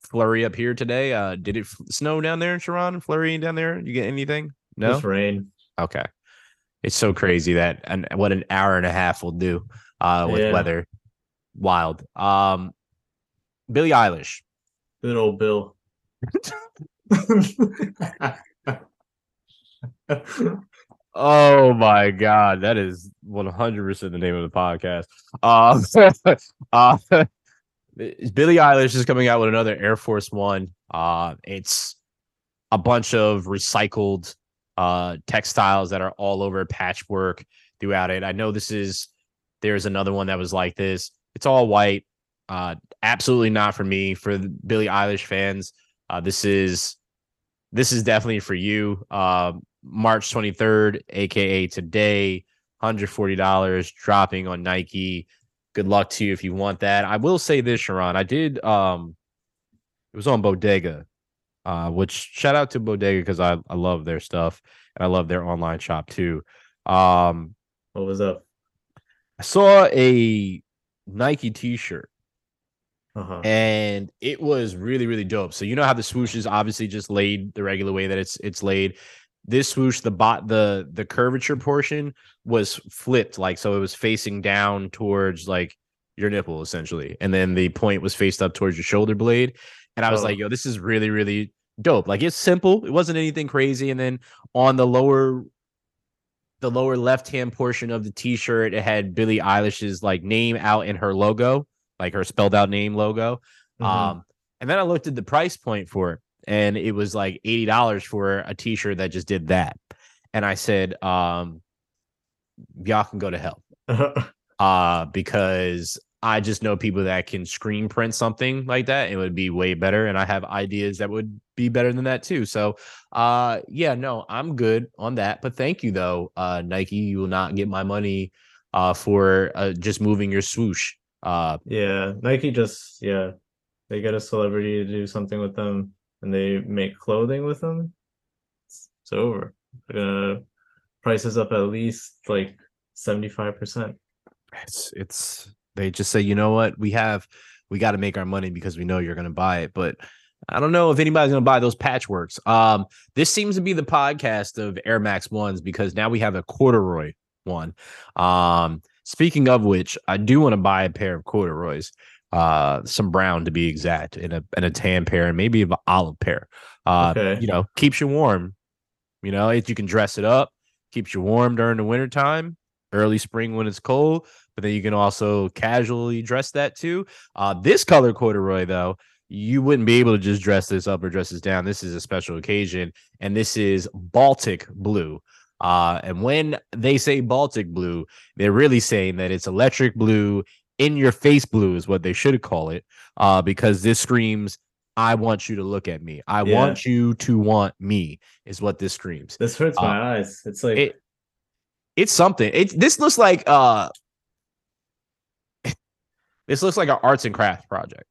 flurry up here today. Uh, did it f- snow down there in Sharon? Flurry down there? You get anything? No. just rain. Okay. It's so crazy that and what an hour and a half will do uh with Yeah. weather. Wild. Um Billie Eilish. Good old Bill. Oh my god, that is 100% the name of the podcast. Um uh, Billie Eilish is coming out with another Air Force 1. Uh it's a bunch of recycled uh textiles that are all over patchwork throughout it. I know this is there's another one that was like this. It's all white. Uh absolutely not for me. For Billie Eilish fans, uh this is this is definitely for you. Uh, March 23rd, aka today, $140 dropping on Nike. Good luck to you if you want that. I will say this, Sharon. I did um it was on Bodega. Uh, which shout out to Bodega because I, I love their stuff and I love their online shop too. Um, what was up? I saw a Nike t-shirt Uh-huh. and it was really really dope. So you know how the swoosh is obviously just laid the regular way that it's it's laid. This swoosh, the bot the the curvature portion was flipped, like so it was facing down towards like your nipple essentially, and then the point was faced up towards your shoulder blade. And I was Oh. like, yo, this is really really dope. Like it's simple, it wasn't anything crazy. And then on the lower the lower left hand portion of the t-shirt, it had Billie Eilish's like name out in her logo, like her spelled out name logo. Mhm. Um, and then I looked at the price point for it, and it was like eighty dollars for a T-shirt that just did that. And I said, um, y'all can go to hell, uh, because I just know people that can screen print something like that. It would be way better, and I have ideas that would be better than that too. So, uh, yeah, no, I'm good on that. But thank you though, uh, Nike. You will not get my money, uh, for uh, just moving your swoosh. Uh, yeah, Nike just yeah, they get a celebrity to do something with them and they make clothing with them. It's, it's over. Uh prices up at least like 75%. it's it's they just say you know what? We have we got to make our money because we know you're going to buy it. But i don't know if anybody's going to buy those patchworks. Um this seems to be the podcast of air max ones because now we have a corduroy one. Um speaking of which i do want to buy a pair of corduroys uh some brown to be exact in a in a tan pair and maybe an olive pair. Uh Okay. you know keeps you warm. You know it, you can dress it up keeps you warm during the wintertime early spring when it's cold but then you can also casually dress that too. Uh, this color corduroy, though, you wouldn't be able to just dress this up or dress this down. This is a special occasion, and this is Baltic blue. Uh, and when they say Baltic blue, they're really saying that it's electric blue, in your face blue is what they should call it, uh, because this screams, I want you to look at me. I Yeah. want you to want me, is what this screams. This hurts my eyes. It's like it- It's something. It this looks like uh this looks like an arts and crafts project.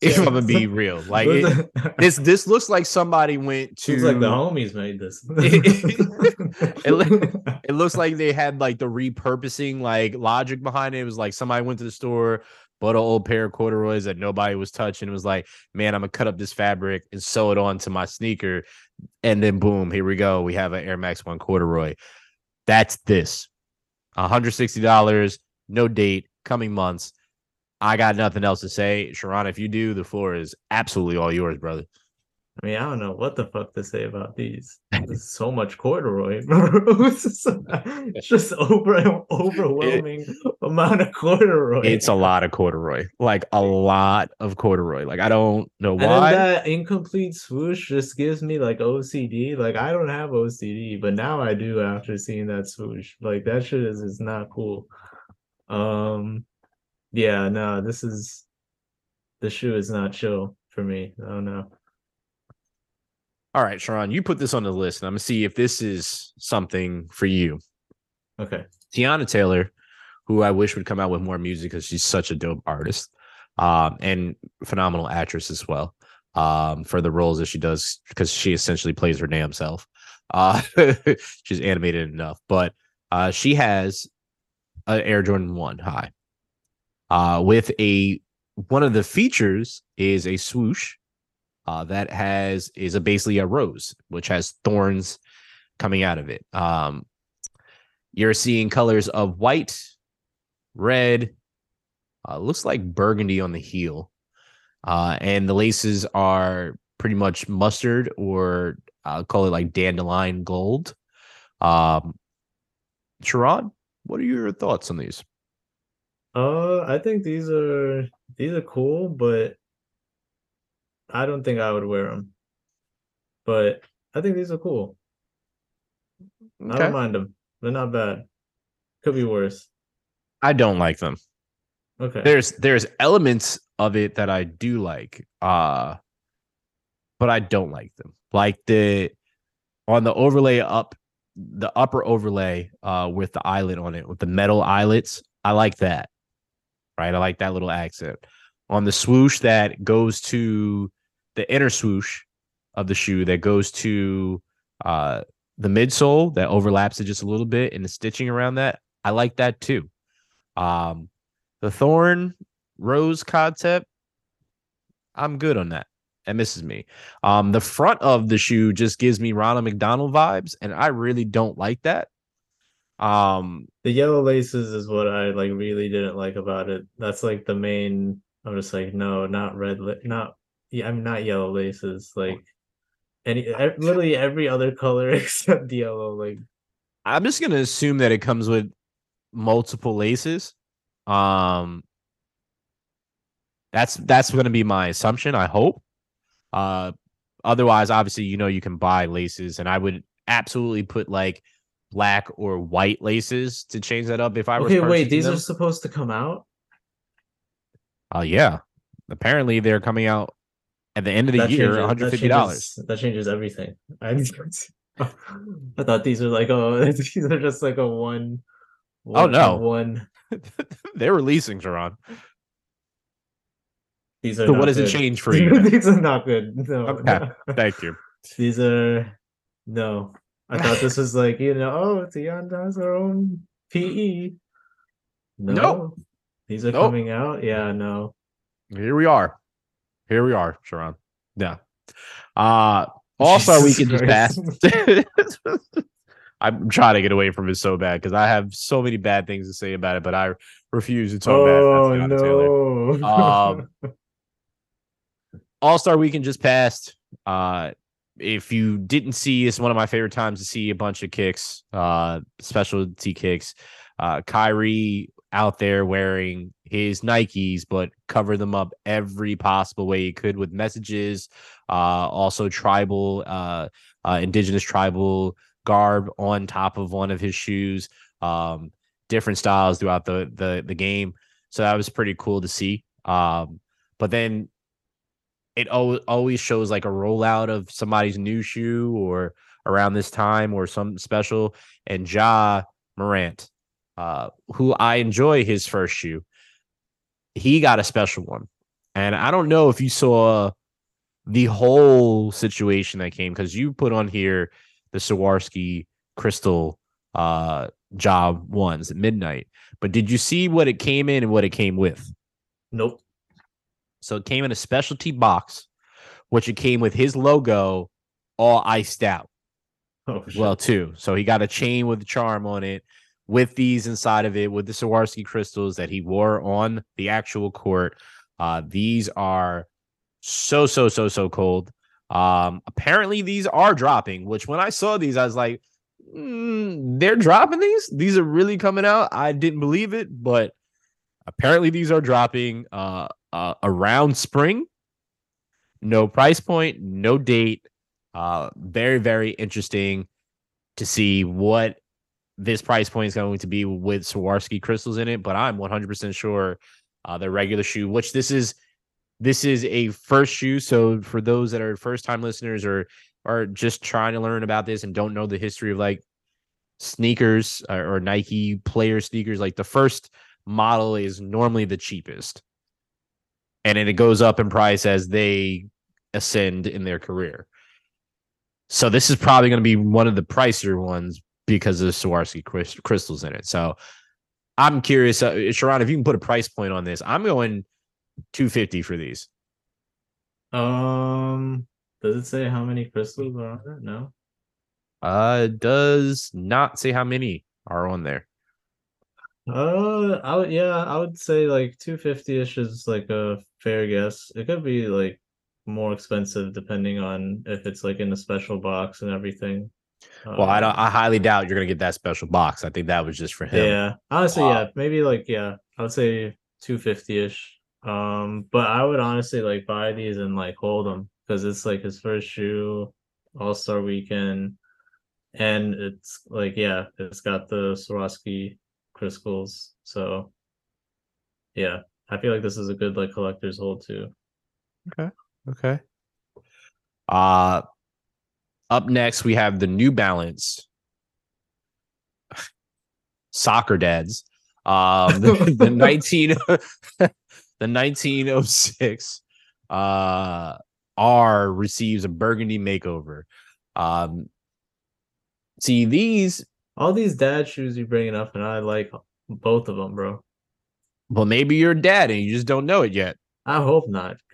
If. I'm gonna be real, like it, this this looks like somebody went to like the homies made this. It loo- it looks like they had like the repurposing like logic behind it. It was like somebody went to the store, bought an old pair of corduroys that nobody was touching. It was like, man, I'm gonna cut up this fabric and sew it onto my sneaker, and then boom, here we go. We have an Air Max One corduroy. That's this, $160, no date, coming months. I got nothing else to say. Sharon, if you do, the floor is absolutely all yours, brother. I mean, I don't know what the fuck to say about these. There's so much corduroy. It's just, over overwhelming amount of corduroy. It's a lot of corduroy, like a lot of corduroy. Like I don't know why. that incomplete swoosh just gives me like OCD. Like I don't have OCD, but now I do after seeing that swoosh. Like that shit is is not cool. Um, yeah, no, this is the shoe is not chill for me. Oh don't. All right, Sharon, you put this on the list, and I'm gonna see if this is something for you. Okay. Teyana Taylor, who I wish would come out with more music because she's such a dope artist, um, and phenomenal actress as well. Um, for the roles that she does, because she essentially plays her damn self. Uh, she's animated enough, but uh, she has an Air Jordan One High, uh, with a one of the features is a swoosh uh, that has is a basically a rose, which has thorns coming out of it. Um, you're seeing colors of white, red, uh, looks like burgundy on the heel, uh, and the laces are pretty much mustard or I'll call it like dandelion gold. Um, Sharon, what are your thoughts on these? Uh, I think these are these are cool, but I don't think I would wear them. But I think these are cool. I Okay. don't mind them. They're not bad. Could be worse. I don't like them. Okay. there's there's elements of it that I do like, uh, but I don't like them. Like the on the overlay up, the upper overlay, uh, with the eyelet on it, with the metal eyelets. I like that. Right, I like that little accent on the swoosh that goes to the inner swoosh of the shoe that goes to uh the midsole that overlaps it just a little bit and the stitching around that. I like that too. Um, the thorn rose concept, I'm good on that. That misses me. Um, the front of the shoe just gives me Ronald McDonald vibes, and I really don't like that. Um, the yellow laces is what I like really didn't like about it. That's like the main. I'm just like, no, not red, li- not yeah, I'm not yellow laces. Like any, literally every other color except yellow. Like I'm just gonna assume that it comes with multiple laces. Um, that's that's gonna be my assumption. I hope. Uh, otherwise, obviously, you know, you can buy laces, and I would absolutely put like black or white laces to change that up if I okay, wait, these them. are supposed to come out? Oh uh, yeah. Apparently they're coming out at the end of the that year, $150. That changes, that changes everything. I, I thought these were like oh these are just like a one, one oh no one they're releasing Sharon. These are so what does good. it change for you? these are not good. No, okay. No. Thank you. These are no. I thought this was like, you know, oh, it's Tion does our own PE. No. Nope. These are nope. coming out. Yeah, no. Here we are. Here we are, Sharon. Yeah. Uh also we can just pass. I'm trying to get away from it so bad because I have so many bad things to say about it, but I refuse to talk oh, bad. Oh no. Um, All Star Weekend just passed. Uh, if you didn't see, it's one of my favorite times to see a bunch of kicks, uh, specialty kicks. Uh, Kyrie out there wearing his Nikes, but cover them up every possible way he could with messages. Uh, also tribal, uh, uh, indigenous tribal garb on top of one of his shoes. Um, different styles throughout the the the game. So that was pretty cool to see. Um, but then it always shows like a rollout of somebody's new shoe or around this time or some special. And Ja Morant, uh, who I enjoy his first shoe, he got a special one. And I don't know if you saw the whole situation that came because you put on here the Swarovski crystal uh Ja ones at midnight. But did you see what it came in and what it came with? Nope. So it came in a specialty box, which it came with his logo all iced out. Oh, well, too. So he got a chain with the charm on it with these inside of it with the Swarovski crystals that he wore on the actual court. Uh, these are so, so, so, so cold. Um, apparently these are dropping, which when I saw these, I was like, mm, they're dropping these. These are really coming out. I didn't believe it, but apparently these are dropping. Uh, uh, around spring. No price point, no date. Uh, very, very interesting to see what this price point is going to be with Swarovski crystals in it. But I'm 100% sure uh, the regular shoe, which this is, this is a first shoe. So for those that are first time listeners or are just trying to learn about this and don't know the history of like sneakers or, or Nike player sneakers, like the first model is normally the cheapest and then it goes up in price as they ascend in their career. So this is probably going to be one of the pricier ones because of the Swarovski crystals in it. So I'm curious, uh, Sharon, if you can put a price point on this, I'm going 250 for these. Um, does it say how many crystals are on it? No. Uh, it does not say how many are on there. Uh, I would yeah, I would say like 250 ish is like a fair guess. It could be like more expensive depending on if it's like in a special box and everything. Well, um, I don't. I highly doubt you're gonna get that special box. I think that was just for him. Yeah, honestly, uh, yeah, maybe like yeah, I would say 250 ish. Um, but I would honestly like buy these and like hold them because it's like his first shoe, All Star Weekend, and it's like yeah, it's got the Swarovski crystals. So yeah, I feel like this is a good like collector's hold too. Okay. Okay. Uh up next we have the New Balance soccer dads. Um the, the 19 the 1906 uh R receives a burgundy makeover. Um see these all these dad shoes you bringing up, and I like both of them, bro. Well, maybe you're a dad and you just don't know it yet. I hope not.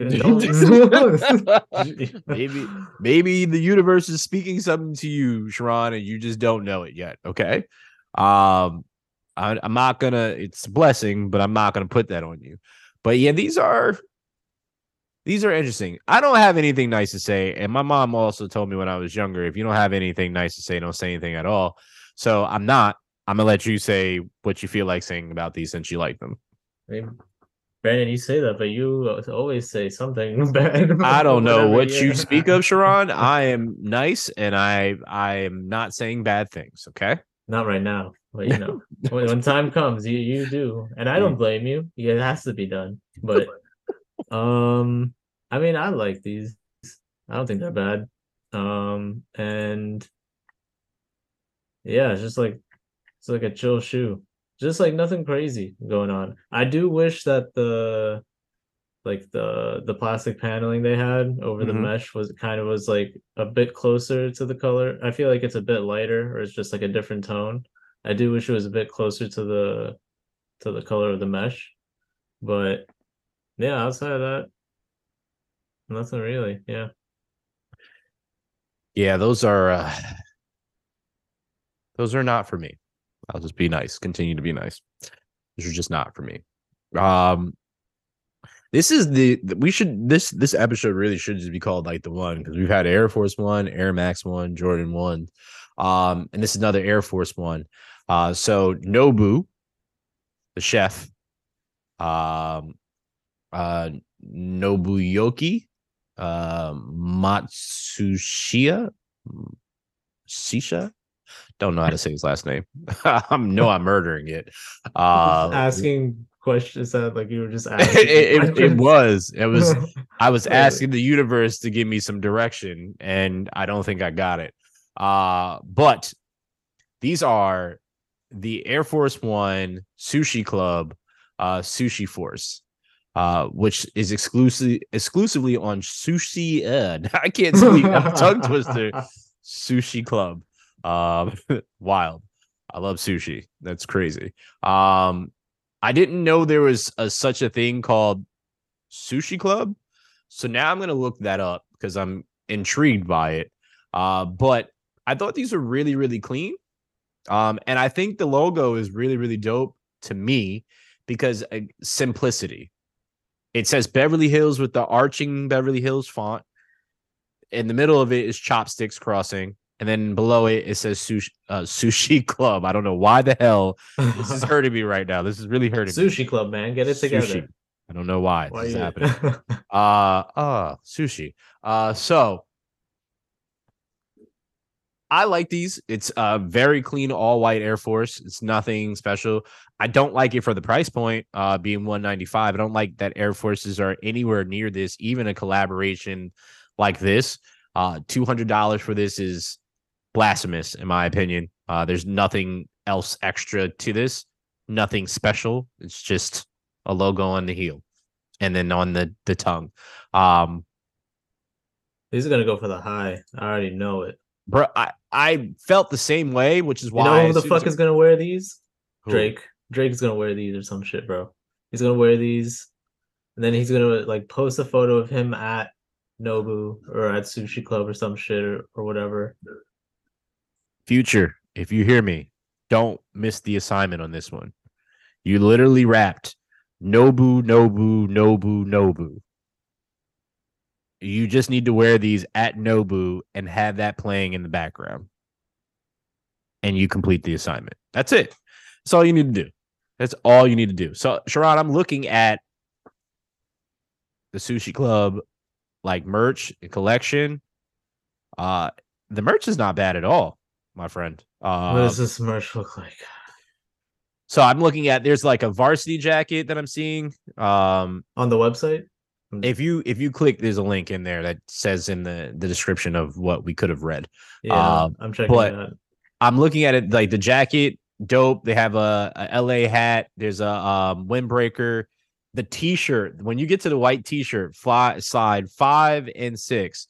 maybe maybe the universe is speaking something to you, Sharon, and you just don't know it yet. Okay. Um, I, I'm not gonna. It's a blessing, but I'm not gonna put that on you. But yeah, these are these are interesting. I don't have anything nice to say, and my mom also told me when I was younger, if you don't have anything nice to say, don't say anything at all. So I'm not. I'm gonna let you say what you feel like saying about these since you like them. I mean, Brandon, you say that, but you always say something bad. I don't know what you speak of, Sharon. I am nice, and I I am not saying bad things. Okay. Not right now, but you know, when, when, time comes, you you do, and I don't mm. blame you. It has to be done. But um, I mean, I like these. I don't think they're bad. Um, and yeah, it's just like it's like a chill shoe just like nothing crazy going on. I do wish that the like the the plastic paneling they had over mm-hmm. the mesh was kind of was like a bit closer to the color. I feel like it's a bit lighter or it's just like a different tone. I do wish it was a bit closer to the to the color of the mesh. But yeah, outside of that, nothing really. Yeah. Yeah, those are uh those are not for me. I'll just be nice. Continue to be nice. This are just not for me. Um, this is the we should this this episode really should just be called like the one because we've had Air Force One, Air Max One, Jordan One, um, and this is another Air Force One. Uh, so Nobu, the chef, um, uh, Nobuyoki, uh, Matsushia, Sisha, don't know how to say his last name. I know I'm murdering it. Uh, asking questions that like you were just asking. it, it, it, was. It was. I was asking the universe to give me some direction, and I don't think I got it. Uh, but these are the Air Force One Sushi Club, uh, Sushi Force. Uh, which is exclusively exclusively on sushi. Uh, I can't speak. tongue twister. Sushi Club. Um, wild. I love sushi. That's crazy. Um, I didn't know there was a, such a thing called Sushi Club. So now I'm gonna look that up because I'm intrigued by it. Uh, but I thought these were really, really clean. Um, and I think the logo is really, really dope to me because uh, simplicity. It says Beverly Hills with the arching Beverly Hills font. In the middle of it is chopsticks crossing and then below it it says sushi uh, sushi club. I don't know why the hell this is hurting me right now. This is really hurting sushi me. club, man. Get it together. Sushi. I don't know why, why this is happening. uh uh sushi. Uh so I like these. It's a very clean all white Air Force. It's nothing special. I don't like it for the price point, uh, being 195. I don't like that Air Forces are anywhere near this, even a collaboration like this. Uh, $200 for this is blasphemous in my opinion. Uh, there's nothing else extra to this, nothing special. It's just a logo on the heel and then on the the tongue. Um, He's gonna go for the high. I already know it. Bro, I, I felt the same way, which is why. You know who the fuck is gonna wear these? Who? Drake. Drake is gonna wear these or some shit, bro. He's gonna wear these, and then he's gonna like post a photo of him at Nobu or at Sushi Club or some shit or, or whatever. Future, if you hear me, don't miss the assignment on this one. You literally rapped Nobu, Nobu, Nobu, Nobu. You just need to wear these at Nobu and have that playing in the background. And you complete the assignment. That's it. That's all you need to do. That's all you need to do. So, Sharon, I'm looking at the sushi club like merch collection. Uh the merch is not bad at all my friend. Uh, what does um, this merch look like? So I'm looking at there's like a varsity jacket that I'm seeing um on the website. If you if you click, there's a link in there that says in the the description of what we could have read. Yeah, um, I'm checking but that. I'm looking at it like the jacket, dope. They have a, a LA hat. There's a um, windbreaker. The T-shirt. When you get to the white T-shirt, fly side five and six,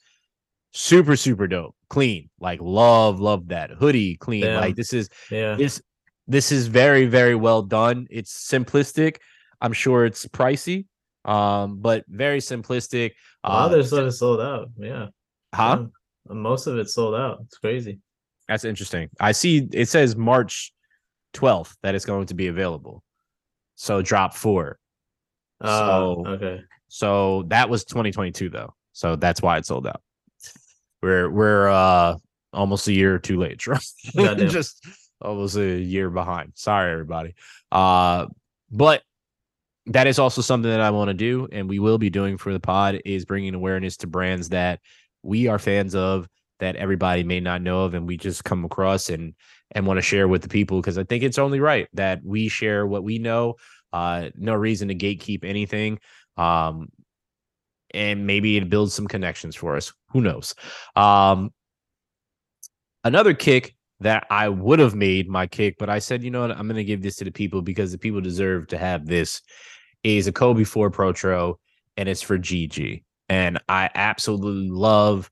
super super dope clean like love love that hoodie clean Damn. like this is yeah this this is very very well done it's simplistic I'm sure it's pricey, um, but very simplistic. Of Uh, their stuff is sold out. Yeah. huh? Yeah. Most of it sold out. It's crazy. That's interesting. I see it says March 12th that it's going to be available. So drop four. Uh, So- okay. So that was 2022 though. So that's why it sold out. We're we're uh almost a year too late. Just almost a year behind. Sorry, everybody. Uh but that is also something that I want to do and we will be doing for the pod is bringing awareness to brands that we are fans of that everybody may not know of and we just come across and and want to share with the people because I think it's only right that we share what we know. Uh no reason to gatekeep anything. Um and maybe it builds some connections for us. Who knows? Um another kick that I would have made my kick, but I said, you know what, I'm gonna give this to the people because the people deserve to have this is a Kobe 4 Protro, and it's for GG. And I absolutely love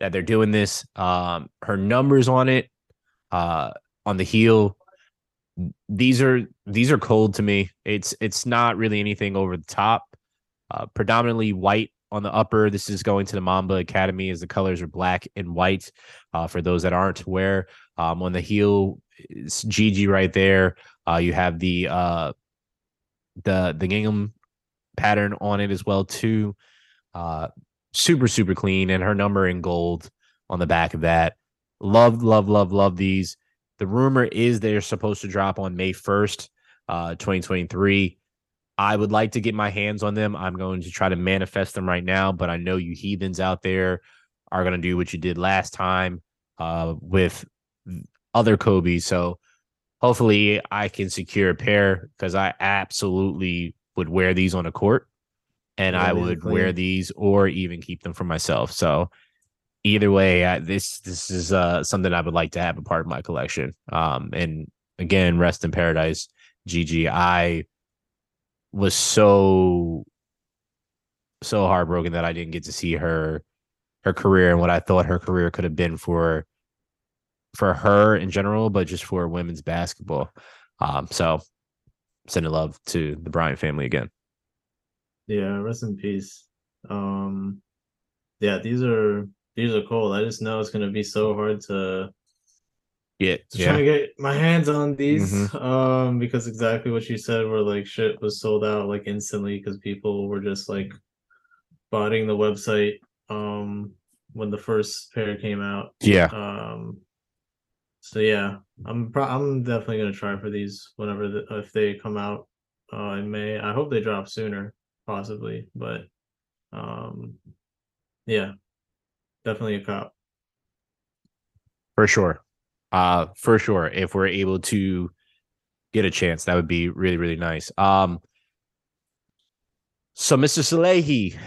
that they're doing this. Um, her numbers on it, uh, on the heel, these are these are cold to me. It's it's not really anything over the top. Uh, predominantly white on the upper. This is going to the Mamba Academy as the colors are black and white. Uh, for those that aren't aware, um, on the heel, it's GG right there. Uh, you have the uh, the the gingham pattern on it as well too. Uh, super super clean, and her number in gold on the back of that. Love love love love these. The rumor is they're supposed to drop on May first, uh, 2023. I would like to get my hands on them. I'm going to try to manifest them right now, but I know you heathens out there are going to do what you did last time uh, with other Kobe. So hopefully I can secure a pair because I absolutely would wear these on a court and Yeah, I would wear these or even keep them for myself. So either way, I, this this is uh, something I would like to have a part of my collection. Um, and again, rest in paradise, GG. I was so so heartbroken that I didn't get to see her her career and what I thought her career could have been for for her in general, but just for women's basketball. Um, so sending love to the Bryant family again. Yeah, rest in peace. Um, yeah, these are these are cold. I just know it's gonna be so hard to Yeah, to try to get my hands on these. Mm-hmm. Um, because exactly what you said, where like shit was sold out like instantly because people were just like botting the website. Um, when the first pair came out. yeah. Um, so yeah, I'm pro- I'm definitely gonna try for these whenever the, if they come out uh in May. I hope they drop sooner, possibly, but um, yeah, definitely a cop. For sure. Uh for sure. If we're able to get a chance, that would be really, really nice. Um so Mr. Salehe,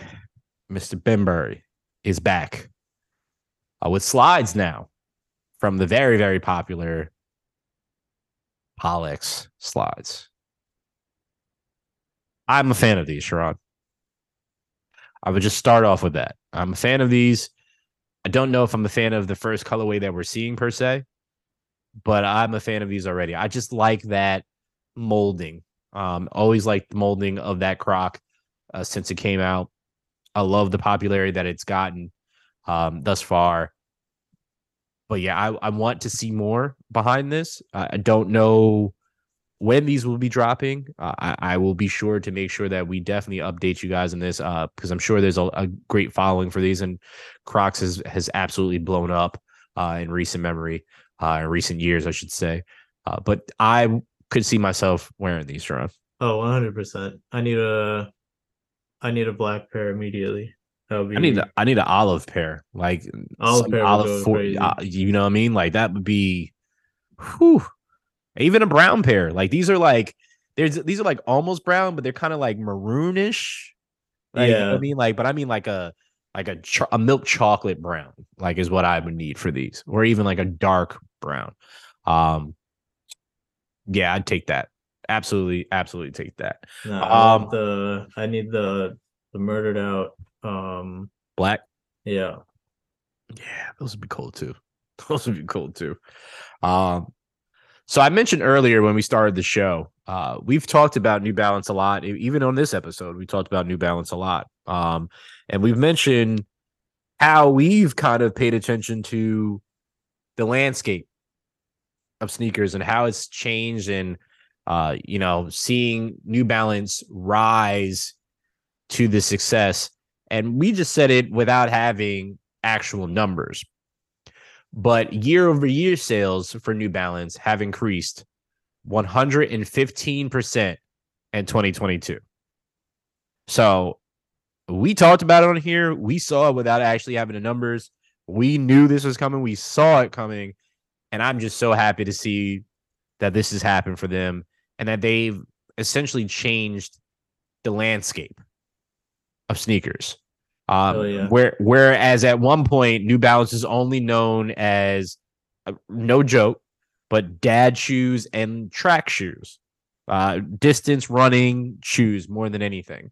Mr. Bembury is back uh, with slides now from the very, very popular Pollex slides. I'm a fan of these, Sharon. I would just start off with that. I'm a fan of these. I don't know if I'm a fan of the first colorway that we're seeing per se, but I'm a fan of these already. I just like that molding. Um, always liked the molding of that croc uh, since it came out. I love the popularity that it's gotten um, thus far. But yeah, I, I want to see more behind this. I I don't know when these will be dropping. Uh, I, I will be sure to make sure that we definitely update you guys on this uh, because I'm sure there's a, a great following for these, and Crocs has has absolutely blown up uh, in recent memory, uh, in recent years, I should say. Uh, but I could see myself wearing these, Ron. Oh, 100 percent. I need a, I need a black pair immediately. Be. I need a, I need an olive pair, like Olive pair olive for uh, you know what I mean. Like that would be, whew, even a brown pair. Like these are like there's these are like almost brown, but they're kind of like maroonish. Like, you know Yeah. I mean, like, but I mean like a like a cho- a milk chocolate brown, like is what I would need for these, or even like a dark brown. Um, yeah, I'd take that. Absolutely, absolutely take that. No, I Um, the. I need the the murdered out. Um, Black. yeah. Yeah, those would be cool too. Those would be cool too. Um, So I mentioned earlier when we started the show, uh, we've talked about New Balance a lot. Even on this episode, we talked about New Balance a lot. Um, and we've mentioned how we've kind of paid attention to the landscape of sneakers and how it's changed and uh, you know, seeing New Balance rise to the success. And we just said it without having actual numbers. But year over year sales for New Balance have increased 115% in 2022. So we talked about it on here. We saw it without actually having the numbers. We knew this was coming. We saw it coming. And I'm just so happy to see that this has happened for them and that they've essentially changed the landscape of sneakers. Um, oh, yeah. where whereas at one point New Balance is only known as uh, no joke, but dad shoes and track shoes, uh, distance running shoes more than anything.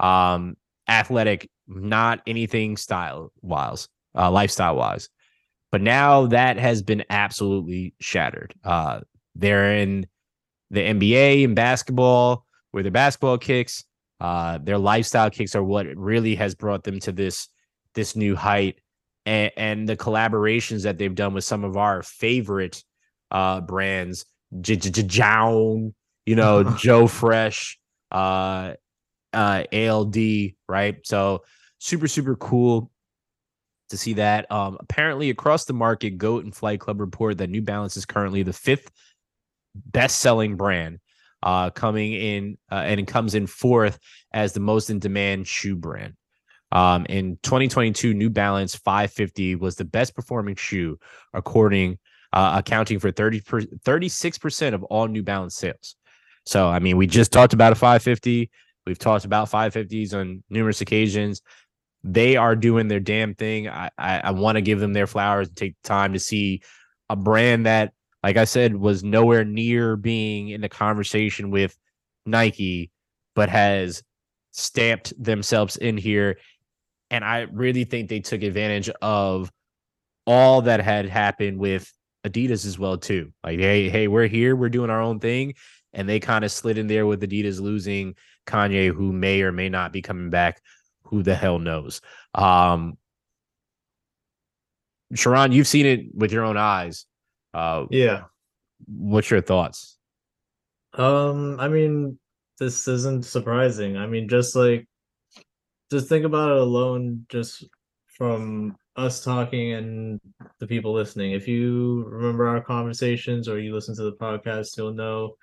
Um, athletic, not anything style wise, uh, lifestyle wise. But now that has been absolutely shattered. Uh, they're in the NBA and basketball, where their basketball kicks, uh, their lifestyle kicks are what really has brought them to this this new height. And, and the collaborations that they've done with some of our favorite uh, brands, JJJJound, you know, Joe Fresh, uh, uh, ALD, right? So super, super cool to see that. Um, apparently, across the market, Goat and Flight Club report that New Balance is currently the fifth best selling brand, uh, coming in uh, and it comes in fourth as the most in demand shoe brand. Um, in 2022, New Balance 550 was the best performing shoe, according uh, accounting for 30 36% of all New Balance sales. So, I mean, we just talked about a 550. We've talked about 550s on numerous occasions. They are doing their damn thing. I, I, I want to give them their flowers and take the time to see a brand that, like I said, was nowhere near being in the conversation with Nike, but has stamped themselves in here. And I really think they took advantage of all that had happened with Adidas as well, too. Like, hey, hey, we're here, we're doing our own thing. And they kind of slid in there with Adidas losing Kanye, who may or may not be coming back. Who the hell knows? Um, Sharon, you've seen it with your own eyes. Uh, yeah. What's your thoughts? Um, I mean, this isn't surprising. I mean, just like, just think about it alone, just from us talking and the people listening. If you remember our conversations or you listen to the podcast, you'll know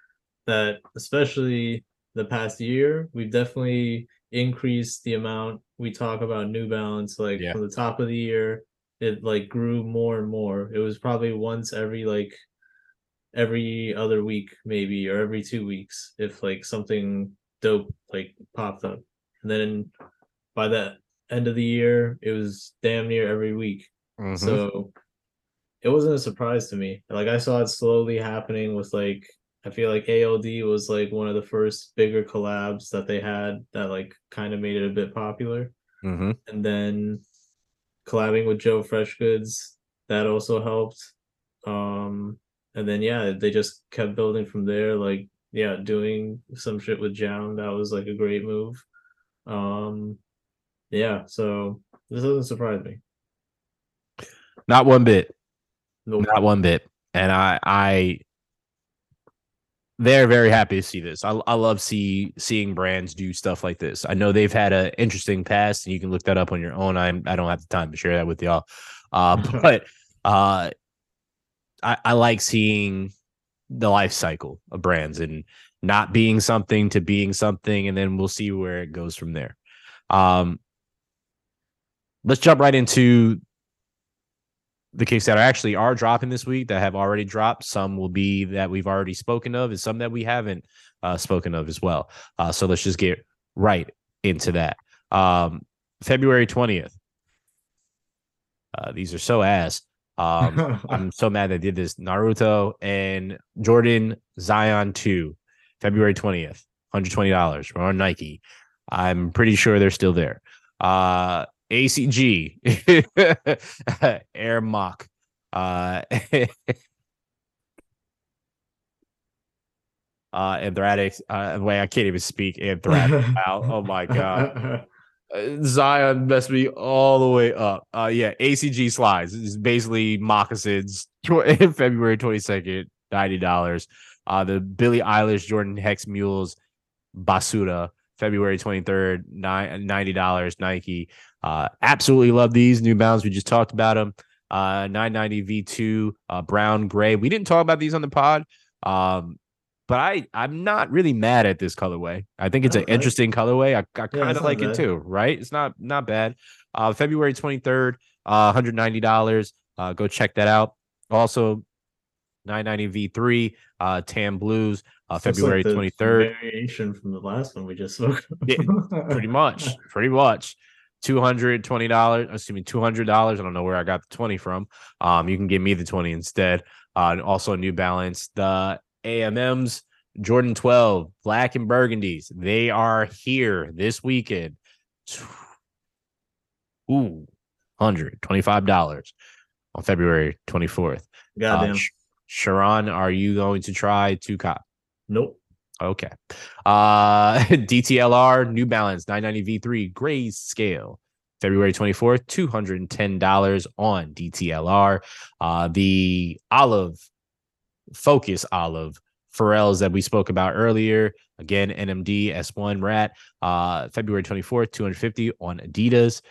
that especially the past year, we've definitely increased the amount we talk about New Balance. Like yeah. from the top of the year, it like grew more and more. It was probably once every like every other week, maybe, or every two weeks, if like something dope like popped up. And then by the end of the year, it was damn near every week. Mm-hmm. So it wasn't a surprise to me. Like I saw it slowly happening with like I feel like ALD was like one of the first bigger collabs that they had that like kind of made it a bit popular. Mm-hmm. And then collabing with Joe Freshgoods that also helped. Um, and then yeah, they just kept building from there. Like yeah, doing some shit with JJJJound that was like a great move. Um, yeah, so this doesn't surprise me. Not one bit. Nope. Not one bit. And I I they're very happy to see this. I, I love see seeing brands do stuff like this. I know they've had an interesting past, and you can look that up on your own. I'm I don't have the time to share that with y'all, uh, but uh, I, I like seeing the life cycle of brands and not being something to being something, and then we'll see where it goes from there. Um, let's jump right into the kicks that are actually are dropping this week that have already dropped. Some will be that we've already spoken of, and some that we haven't uh, spoken of as well. Uh, so let's just get right into that. Um, February twentieth. Uh, these are so ass. Um, I'm so mad they did this. Naruto and Jordan Zion two, February twentieth, hundred twenty dollars on Nike. I'm pretty sure they're still there. Uh, ACG, Air Moc. Uh, Uh, Anthratic. Uh, wait, I can't even speak. Anthratic. Oh my god. Uh, Zion messed me all the way up. Uh, yeah, ACG slides is basically moccasins. February twenty second, ninety dollars. Uh, the Billie Eilish Jordan Hex Mules Basura, February twenty third, ninety dollars. Nike. Uh, absolutely love these New bounds. We just talked about them. Uh, 990 V2, uh, brown gray. We didn't talk about these on the pod. Um, but I I'm not really mad at this colorway. I think it's an interesting colorway. I, I kind of yeah, like it too. Right? It's not not bad. Uh, February 23rd, uh, 190 dollars. Uh, go check that out. Also, 990 V3, uh, Tan Blues, uh, February like 23rd. Variation from the last one we just spoke. yeah, pretty much, pretty much. Two hundred twenty dollars. Excuse me, two hundred dollars. I don't know where I got the twenty from. Um, you can give me the twenty instead. Uh, and also New Balance. The AMMs, Jordan 12, Black and Burgundies. They are here this weekend. Ooh, $125 on February 24th. Goddamn. Uh, Sharon, are you going to try to cop? Nope. Okay. Uh DTLR New Balance 990 V3 grayscale. February 24th, $210 on DTLR. Uh the olive Focus Olive Pharrell's that we spoke about earlier. Again, NMD S1 Rat, uh, February 24th, 250 on Adidas.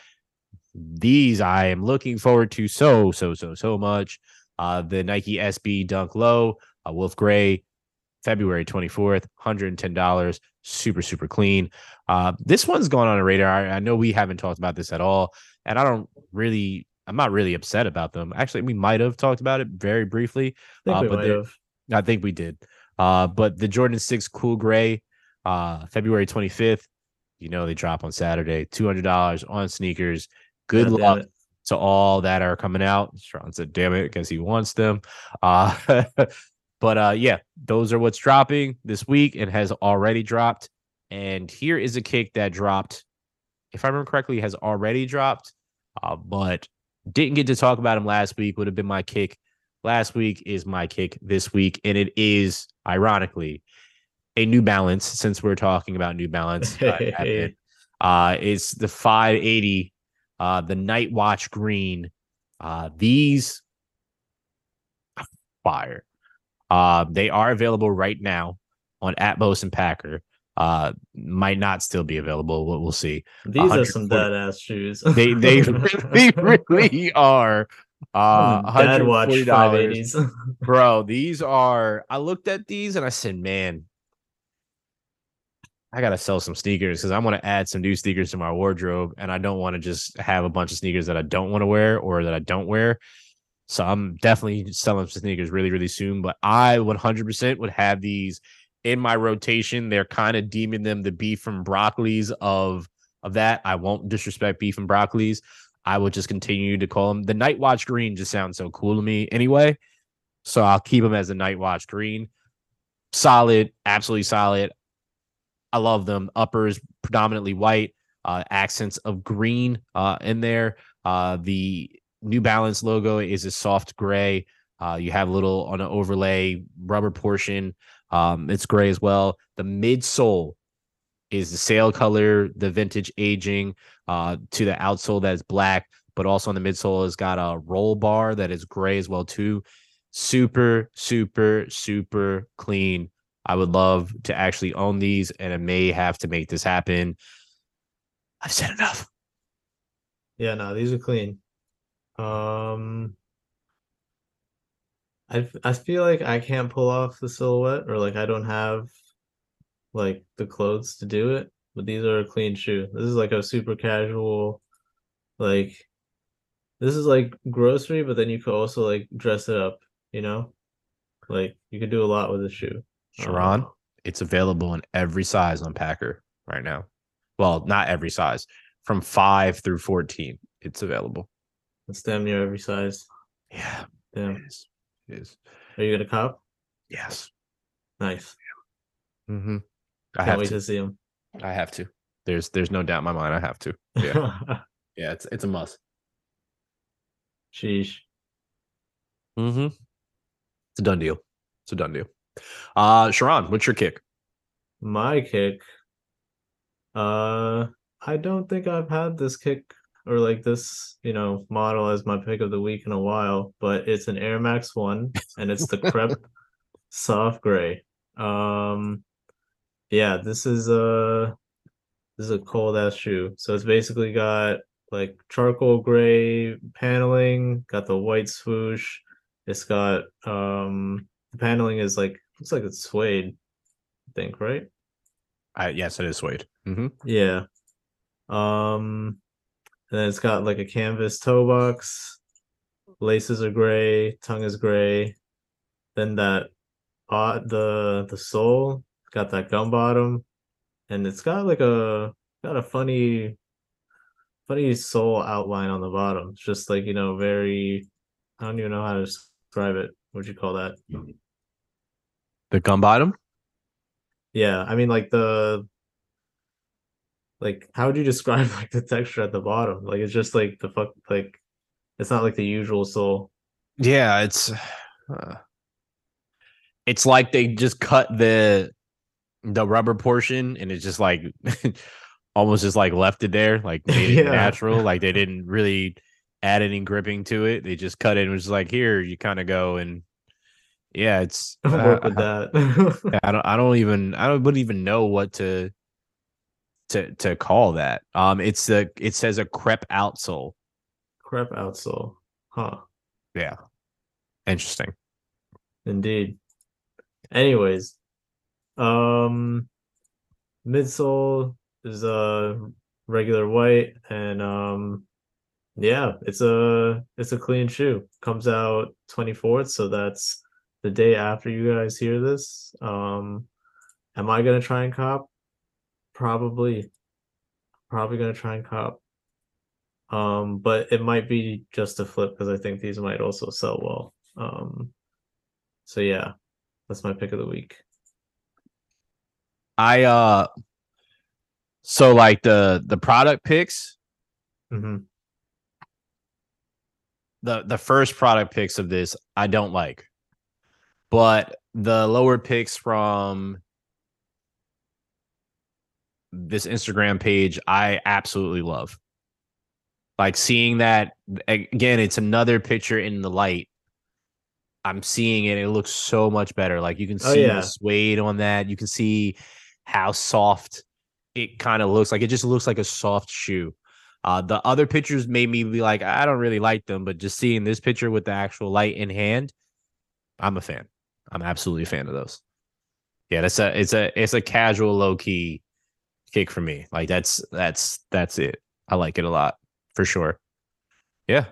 These I am looking forward to so, so, so, so much. Uh, the Nike SB Dunk Low, uh, Wolf Gray, February 24th, $110. Super, super clean. Uh, this one's going on a radar. I, I know we haven't talked about this at all. And I don't really I'm not really upset about them. Actually, we might have talked about it very briefly. I think, uh, but I think we did. Uh, but the Jordan 6 Cool Gray, uh, February 25th, you know, they drop on Saturday, $200 on sneakers. Good God luck to all that are coming out. Sean said, damn it, because he wants them. Uh, but uh, yeah, those are what's dropping this week and has already dropped. And here is a kick that dropped, if I remember correctly, has already dropped. Uh, but didn't get to talk about him last week, would have been my kick. Last week is my kick this week, and it is ironically a New Balance. Since we're talking about New Balance, uh, uh, it's the 580, uh, the Night Watch Green. Uh, these fire. Uh, they are available right now on Atmos and Packer uh might not still be available. We'll, we'll see. These are some badass shoes. they they really, really are. Uh, Dad watch dollars, bro. These are. I looked at these and I said, man, I gotta sell some sneakers because I want to add some new sneakers to my wardrobe, and I don't want to just have a bunch of sneakers that I don't want to wear or that I don't wear. So I'm definitely selling some sneakers really, really soon. But I 100% would have these in my rotation. They're kind of deeming them the beef and broccolis of of that. I won't disrespect beef and broccolis. I will just continue to call them the Night Watch Green. Just sounds so cool to me anyway. So I'll keep them as the Night Watch Green. Solid, absolutely solid. I love them. Uppers predominantly white, uh, accents of green uh, in there. Uh, the New Balance logo is a soft gray. Uh, you have a little on an overlay rubber portion um, it's gray as well. The midsole is the sail color, the vintage aging, uh, to the outsole that is black, but also on the midsole has got a roll bar that is gray as well too. Super, super, super clean. I would love to actually own these, and I may have to make this happen. I've said enough. Yeah, no, these are clean. Um, I I feel like I can't pull off the silhouette or like I don't have like the clothes to do it. But these are a clean shoe. This is like a super casual, like this is like grocery, but then you could also like dress it up, you know? Like you could do a lot with a shoe. Sharon, um, it's available in every size on Packer right now. Well, not every size. From five through 14, it's available. It's damn near every size. Yeah. Damn. It is is. Are you gonna cop? Yes. Nice. Mm-hmm. I Can't wait to. to. see him. I have to. There's there's no doubt in my mind. I have to. Yeah. yeah. It's it's a must. Sheesh. Mm-hmm. It's a done deal. It's a done deal. Uh Sharon, what's your kick? My kick. Uh I don't think I've had this kick or like this, you know, model as my pick of the week in a while, but it's an Air Max 1 and it's the Crepe Soft Gray. Um yeah, this is a this is a cold ass shoe. So it's basically got like charcoal gray paneling, got the white swoosh. It's got um the paneling is like looks like it's suede, I think, right? I, yes, it is suede. Mm-hmm. Yeah. Um and then it's got like a canvas toe box. Laces are gray, tongue is gray. Then that uh the the sole got that gum bottom. And it's got like a got a funny funny sole outline on the bottom. It's just like, you know, very I don't even know how to describe it. What'd you call that? The gum bottom? Yeah, I mean like the like how would you describe like the texture at the bottom? Like it's just like the fuck like it's not like the usual sole. Yeah, it's uh, it's like they just cut the the rubber portion and it's just like almost just like left it there, like made it Yeah. natural. Like they didn't really add any gripping to it. They just cut it and was like, here, you kind of go and yeah, it's Work uh, with that. I don't I don't even I don't wouldn't even know what to to to call that. Um it's a it says a crepe outsole. Crepe outsole. Huh. Yeah. Interesting. Indeed. Anyways, um, midsole is a regular white, and um, yeah, it's a it's a clean shoe. Comes out twenty fourth, so that's the day after you guys hear this. Um, am I gonna try and cop? Probably. Probably gonna try and cop. Um, but it might be just a flip because I think these might also sell well. Um, so yeah, that's my pick of the week. I uh so like the the product picks, Mm-hmm. the the first product picks of this I don't like. But the lower picks from this Instagram page I absolutely love. Like seeing that again, it's another picture in the light. I'm seeing it. It looks so much better. Like you can Oh, see yeah. the suede on that. You can see how soft it kind of looks like. It just looks like a soft shoe. Uh, the other pictures made me be like, I don't really like them, but just seeing this picture with the actual light in hand, I'm a fan. I'm absolutely a fan of those. Yeah, that's a it's a it's a casual low key kick for me. Like that's that's that's it. I like it a lot for sure. Yeah.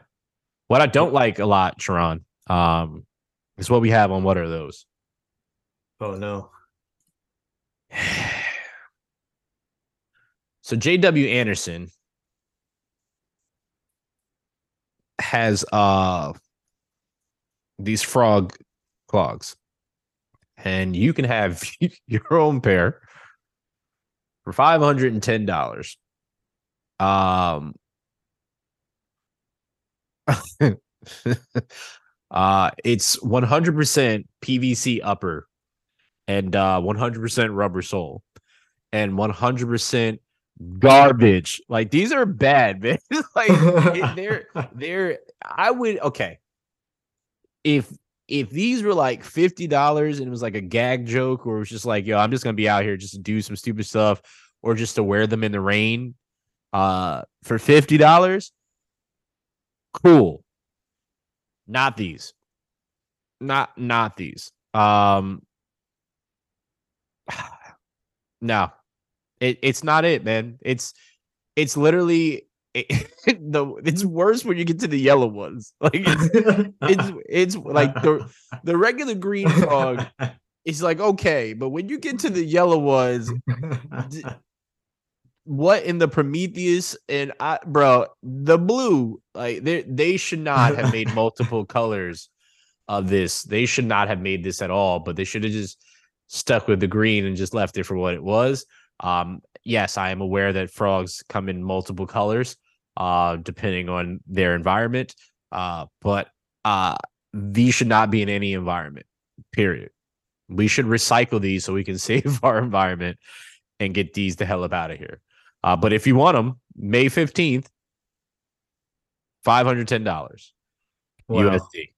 What I don't like a lot, Sharon, um, is what we have on what are those? Oh no. So JW Anderson has uh these frog clogs. And you can have your own pair for $510. Um uh it's 100% PVC upper and uh 100% rubber sole and 100% garbage. Like these are bad, man. like they're they're I would okay. If if these were like fifty dollars and it was like a gag joke, or it was just like, yo, I'm just gonna be out here just to do some stupid stuff, or just to wear them in the rain, uh, for fifty dollars, cool. Not these. Not not these. Um, no, it it's not it, man. It's it's literally it, the it's worse when you get to the yellow ones. Like it's it's it's like the the regular green frog is like okay, but when you get to the yellow ones, d- what in the Prometheus and I, bro, the blue, like they they should not have made multiple colors of this. They should not have made this at all, but they should have just stuck with the green and just left it for what it was. Um, yes, I am aware that frogs come in multiple colors, uh, depending on their environment. Uh, but uh, these should not be in any environment. Period. We should recycle these so we can save our environment and get these the hell up out of here. Uh, but if you want them, May 15th, $510 Wow. USD.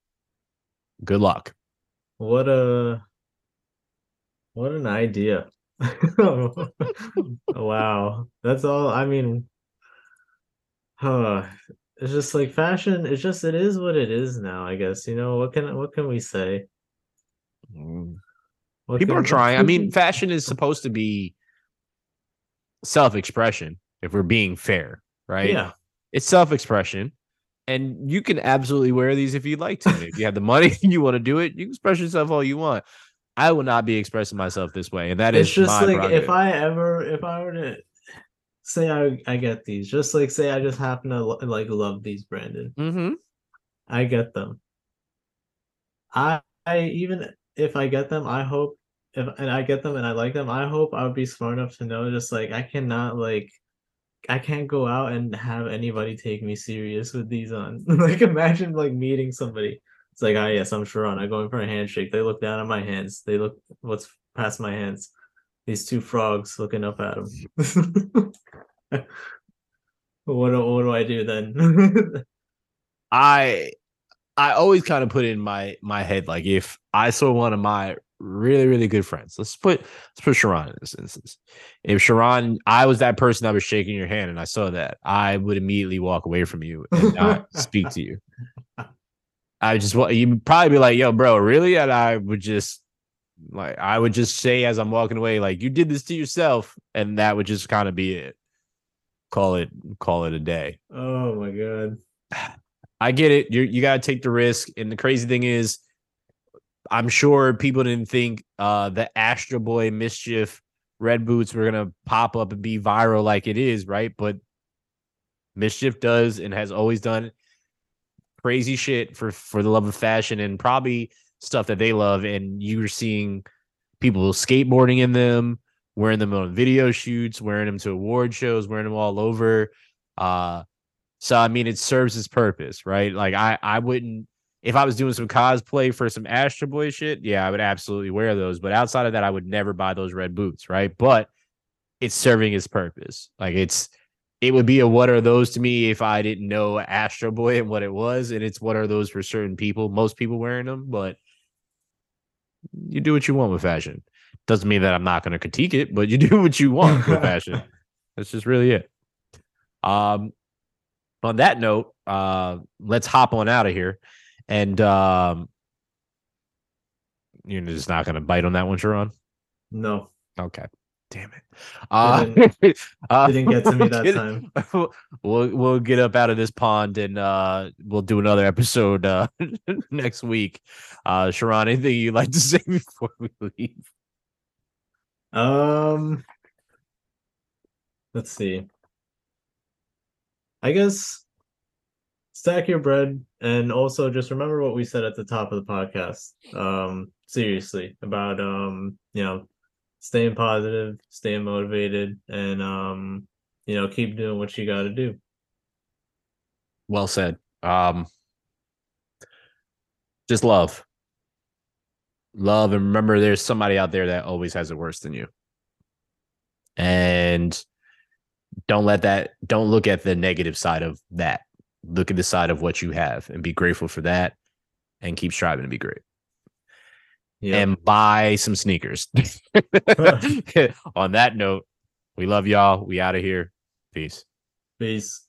Good luck. What a what an idea. Oh, wow. That's all I mean huh. It's just like fashion, it's just it is what it is now, I guess. You know, what can what can we say? Mm. What People can- are trying. I mean, fashion is oh. supposed to be self expression, if we're being fair, right? yeah. It's self expression. And you can absolutely wear these if you'd like to. If you have the money and you want to do it, you can express yourself all you want. I will not be expressing myself this way. And that is it's just my like prerogative. if I ever if I were to say I I get these, just like say I just happen to lo- like love these Brandon. Mhm. I get them. I I even if I get them, I hope if and I get them and I like them, I hope I would be smart enough to know just like I cannot like I can't go out and have anybody take me serious with these on. like imagine like meeting somebody. It's like, ah yes, I'm Sharon. I go in for a handshake. They look down at my hands. They look what's past my hands. These two frogs looking up at them. what do, what do I do then? I I always kind of put in my my head like if I saw one of my really really good friends, let's put let's put Sharon in this instance. If Sharon, I was that person that was shaking your hand and I saw that, I would immediately walk away from you and not speak to you. I just want you'd probably be like, "Yo, bro, really?" And I would just like I would just say as I'm walking away, like, "You did this to yourself," and that would just kind of be it. Call it call it a day. oh my god. I get it. You you gotta take the risk. And the crazy thing is, I'm sure people didn't think uh the Astro Boy MSCHF red boots were gonna pop up and be viral like it is, right? But MSCHF does and has always done crazy shit for for the love of fashion and probably stuff that they love. And you're seeing people skateboarding in them, wearing them on video shoots, wearing them to award shows, wearing them all over. Uh so I mean, it serves its purpose, right? Like I, I wouldn't if I was doing some cosplay for some Astro Boy shit. Yeah, I would absolutely wear those. But outside of that, I would never buy those red boots, right? But it's serving its purpose. Like it's, it would be a what are those to me if I didn't know Astro Boy and what it was, and it's what are those for certain people. Most people wearing them, but you do what you want with fashion. Doesn't mean that I'm not going to critique it, but you do what you want with fashion. That's just really it. Um, on that note, uh, let's hop on out of here. And um, you're just not going to bite on that one, Sharon? No. Okay. Damn it. Uh, Didn't- uh, didn't get to me we'll that time. We'll we'll get up out of this pond and uh, we'll do another episode uh, next week. Uh, Sharon, anything you'd like to say before we leave? Um let's see. I guess stack your bread and also just remember what we said at the top of the podcast. Um seriously about um you know staying positive, staying motivated and um you know keep doing what you got to do. Well said. Um, just love, love, and remember, there's somebody out there that always has it worse than you. And don't let that. Don't look at the negative side of that. Look at the side of what you have, and be grateful for that, and keep striving to be great. Yeah. And buy some sneakers. On that note, we love y'all. We out of here. Peace. Peace.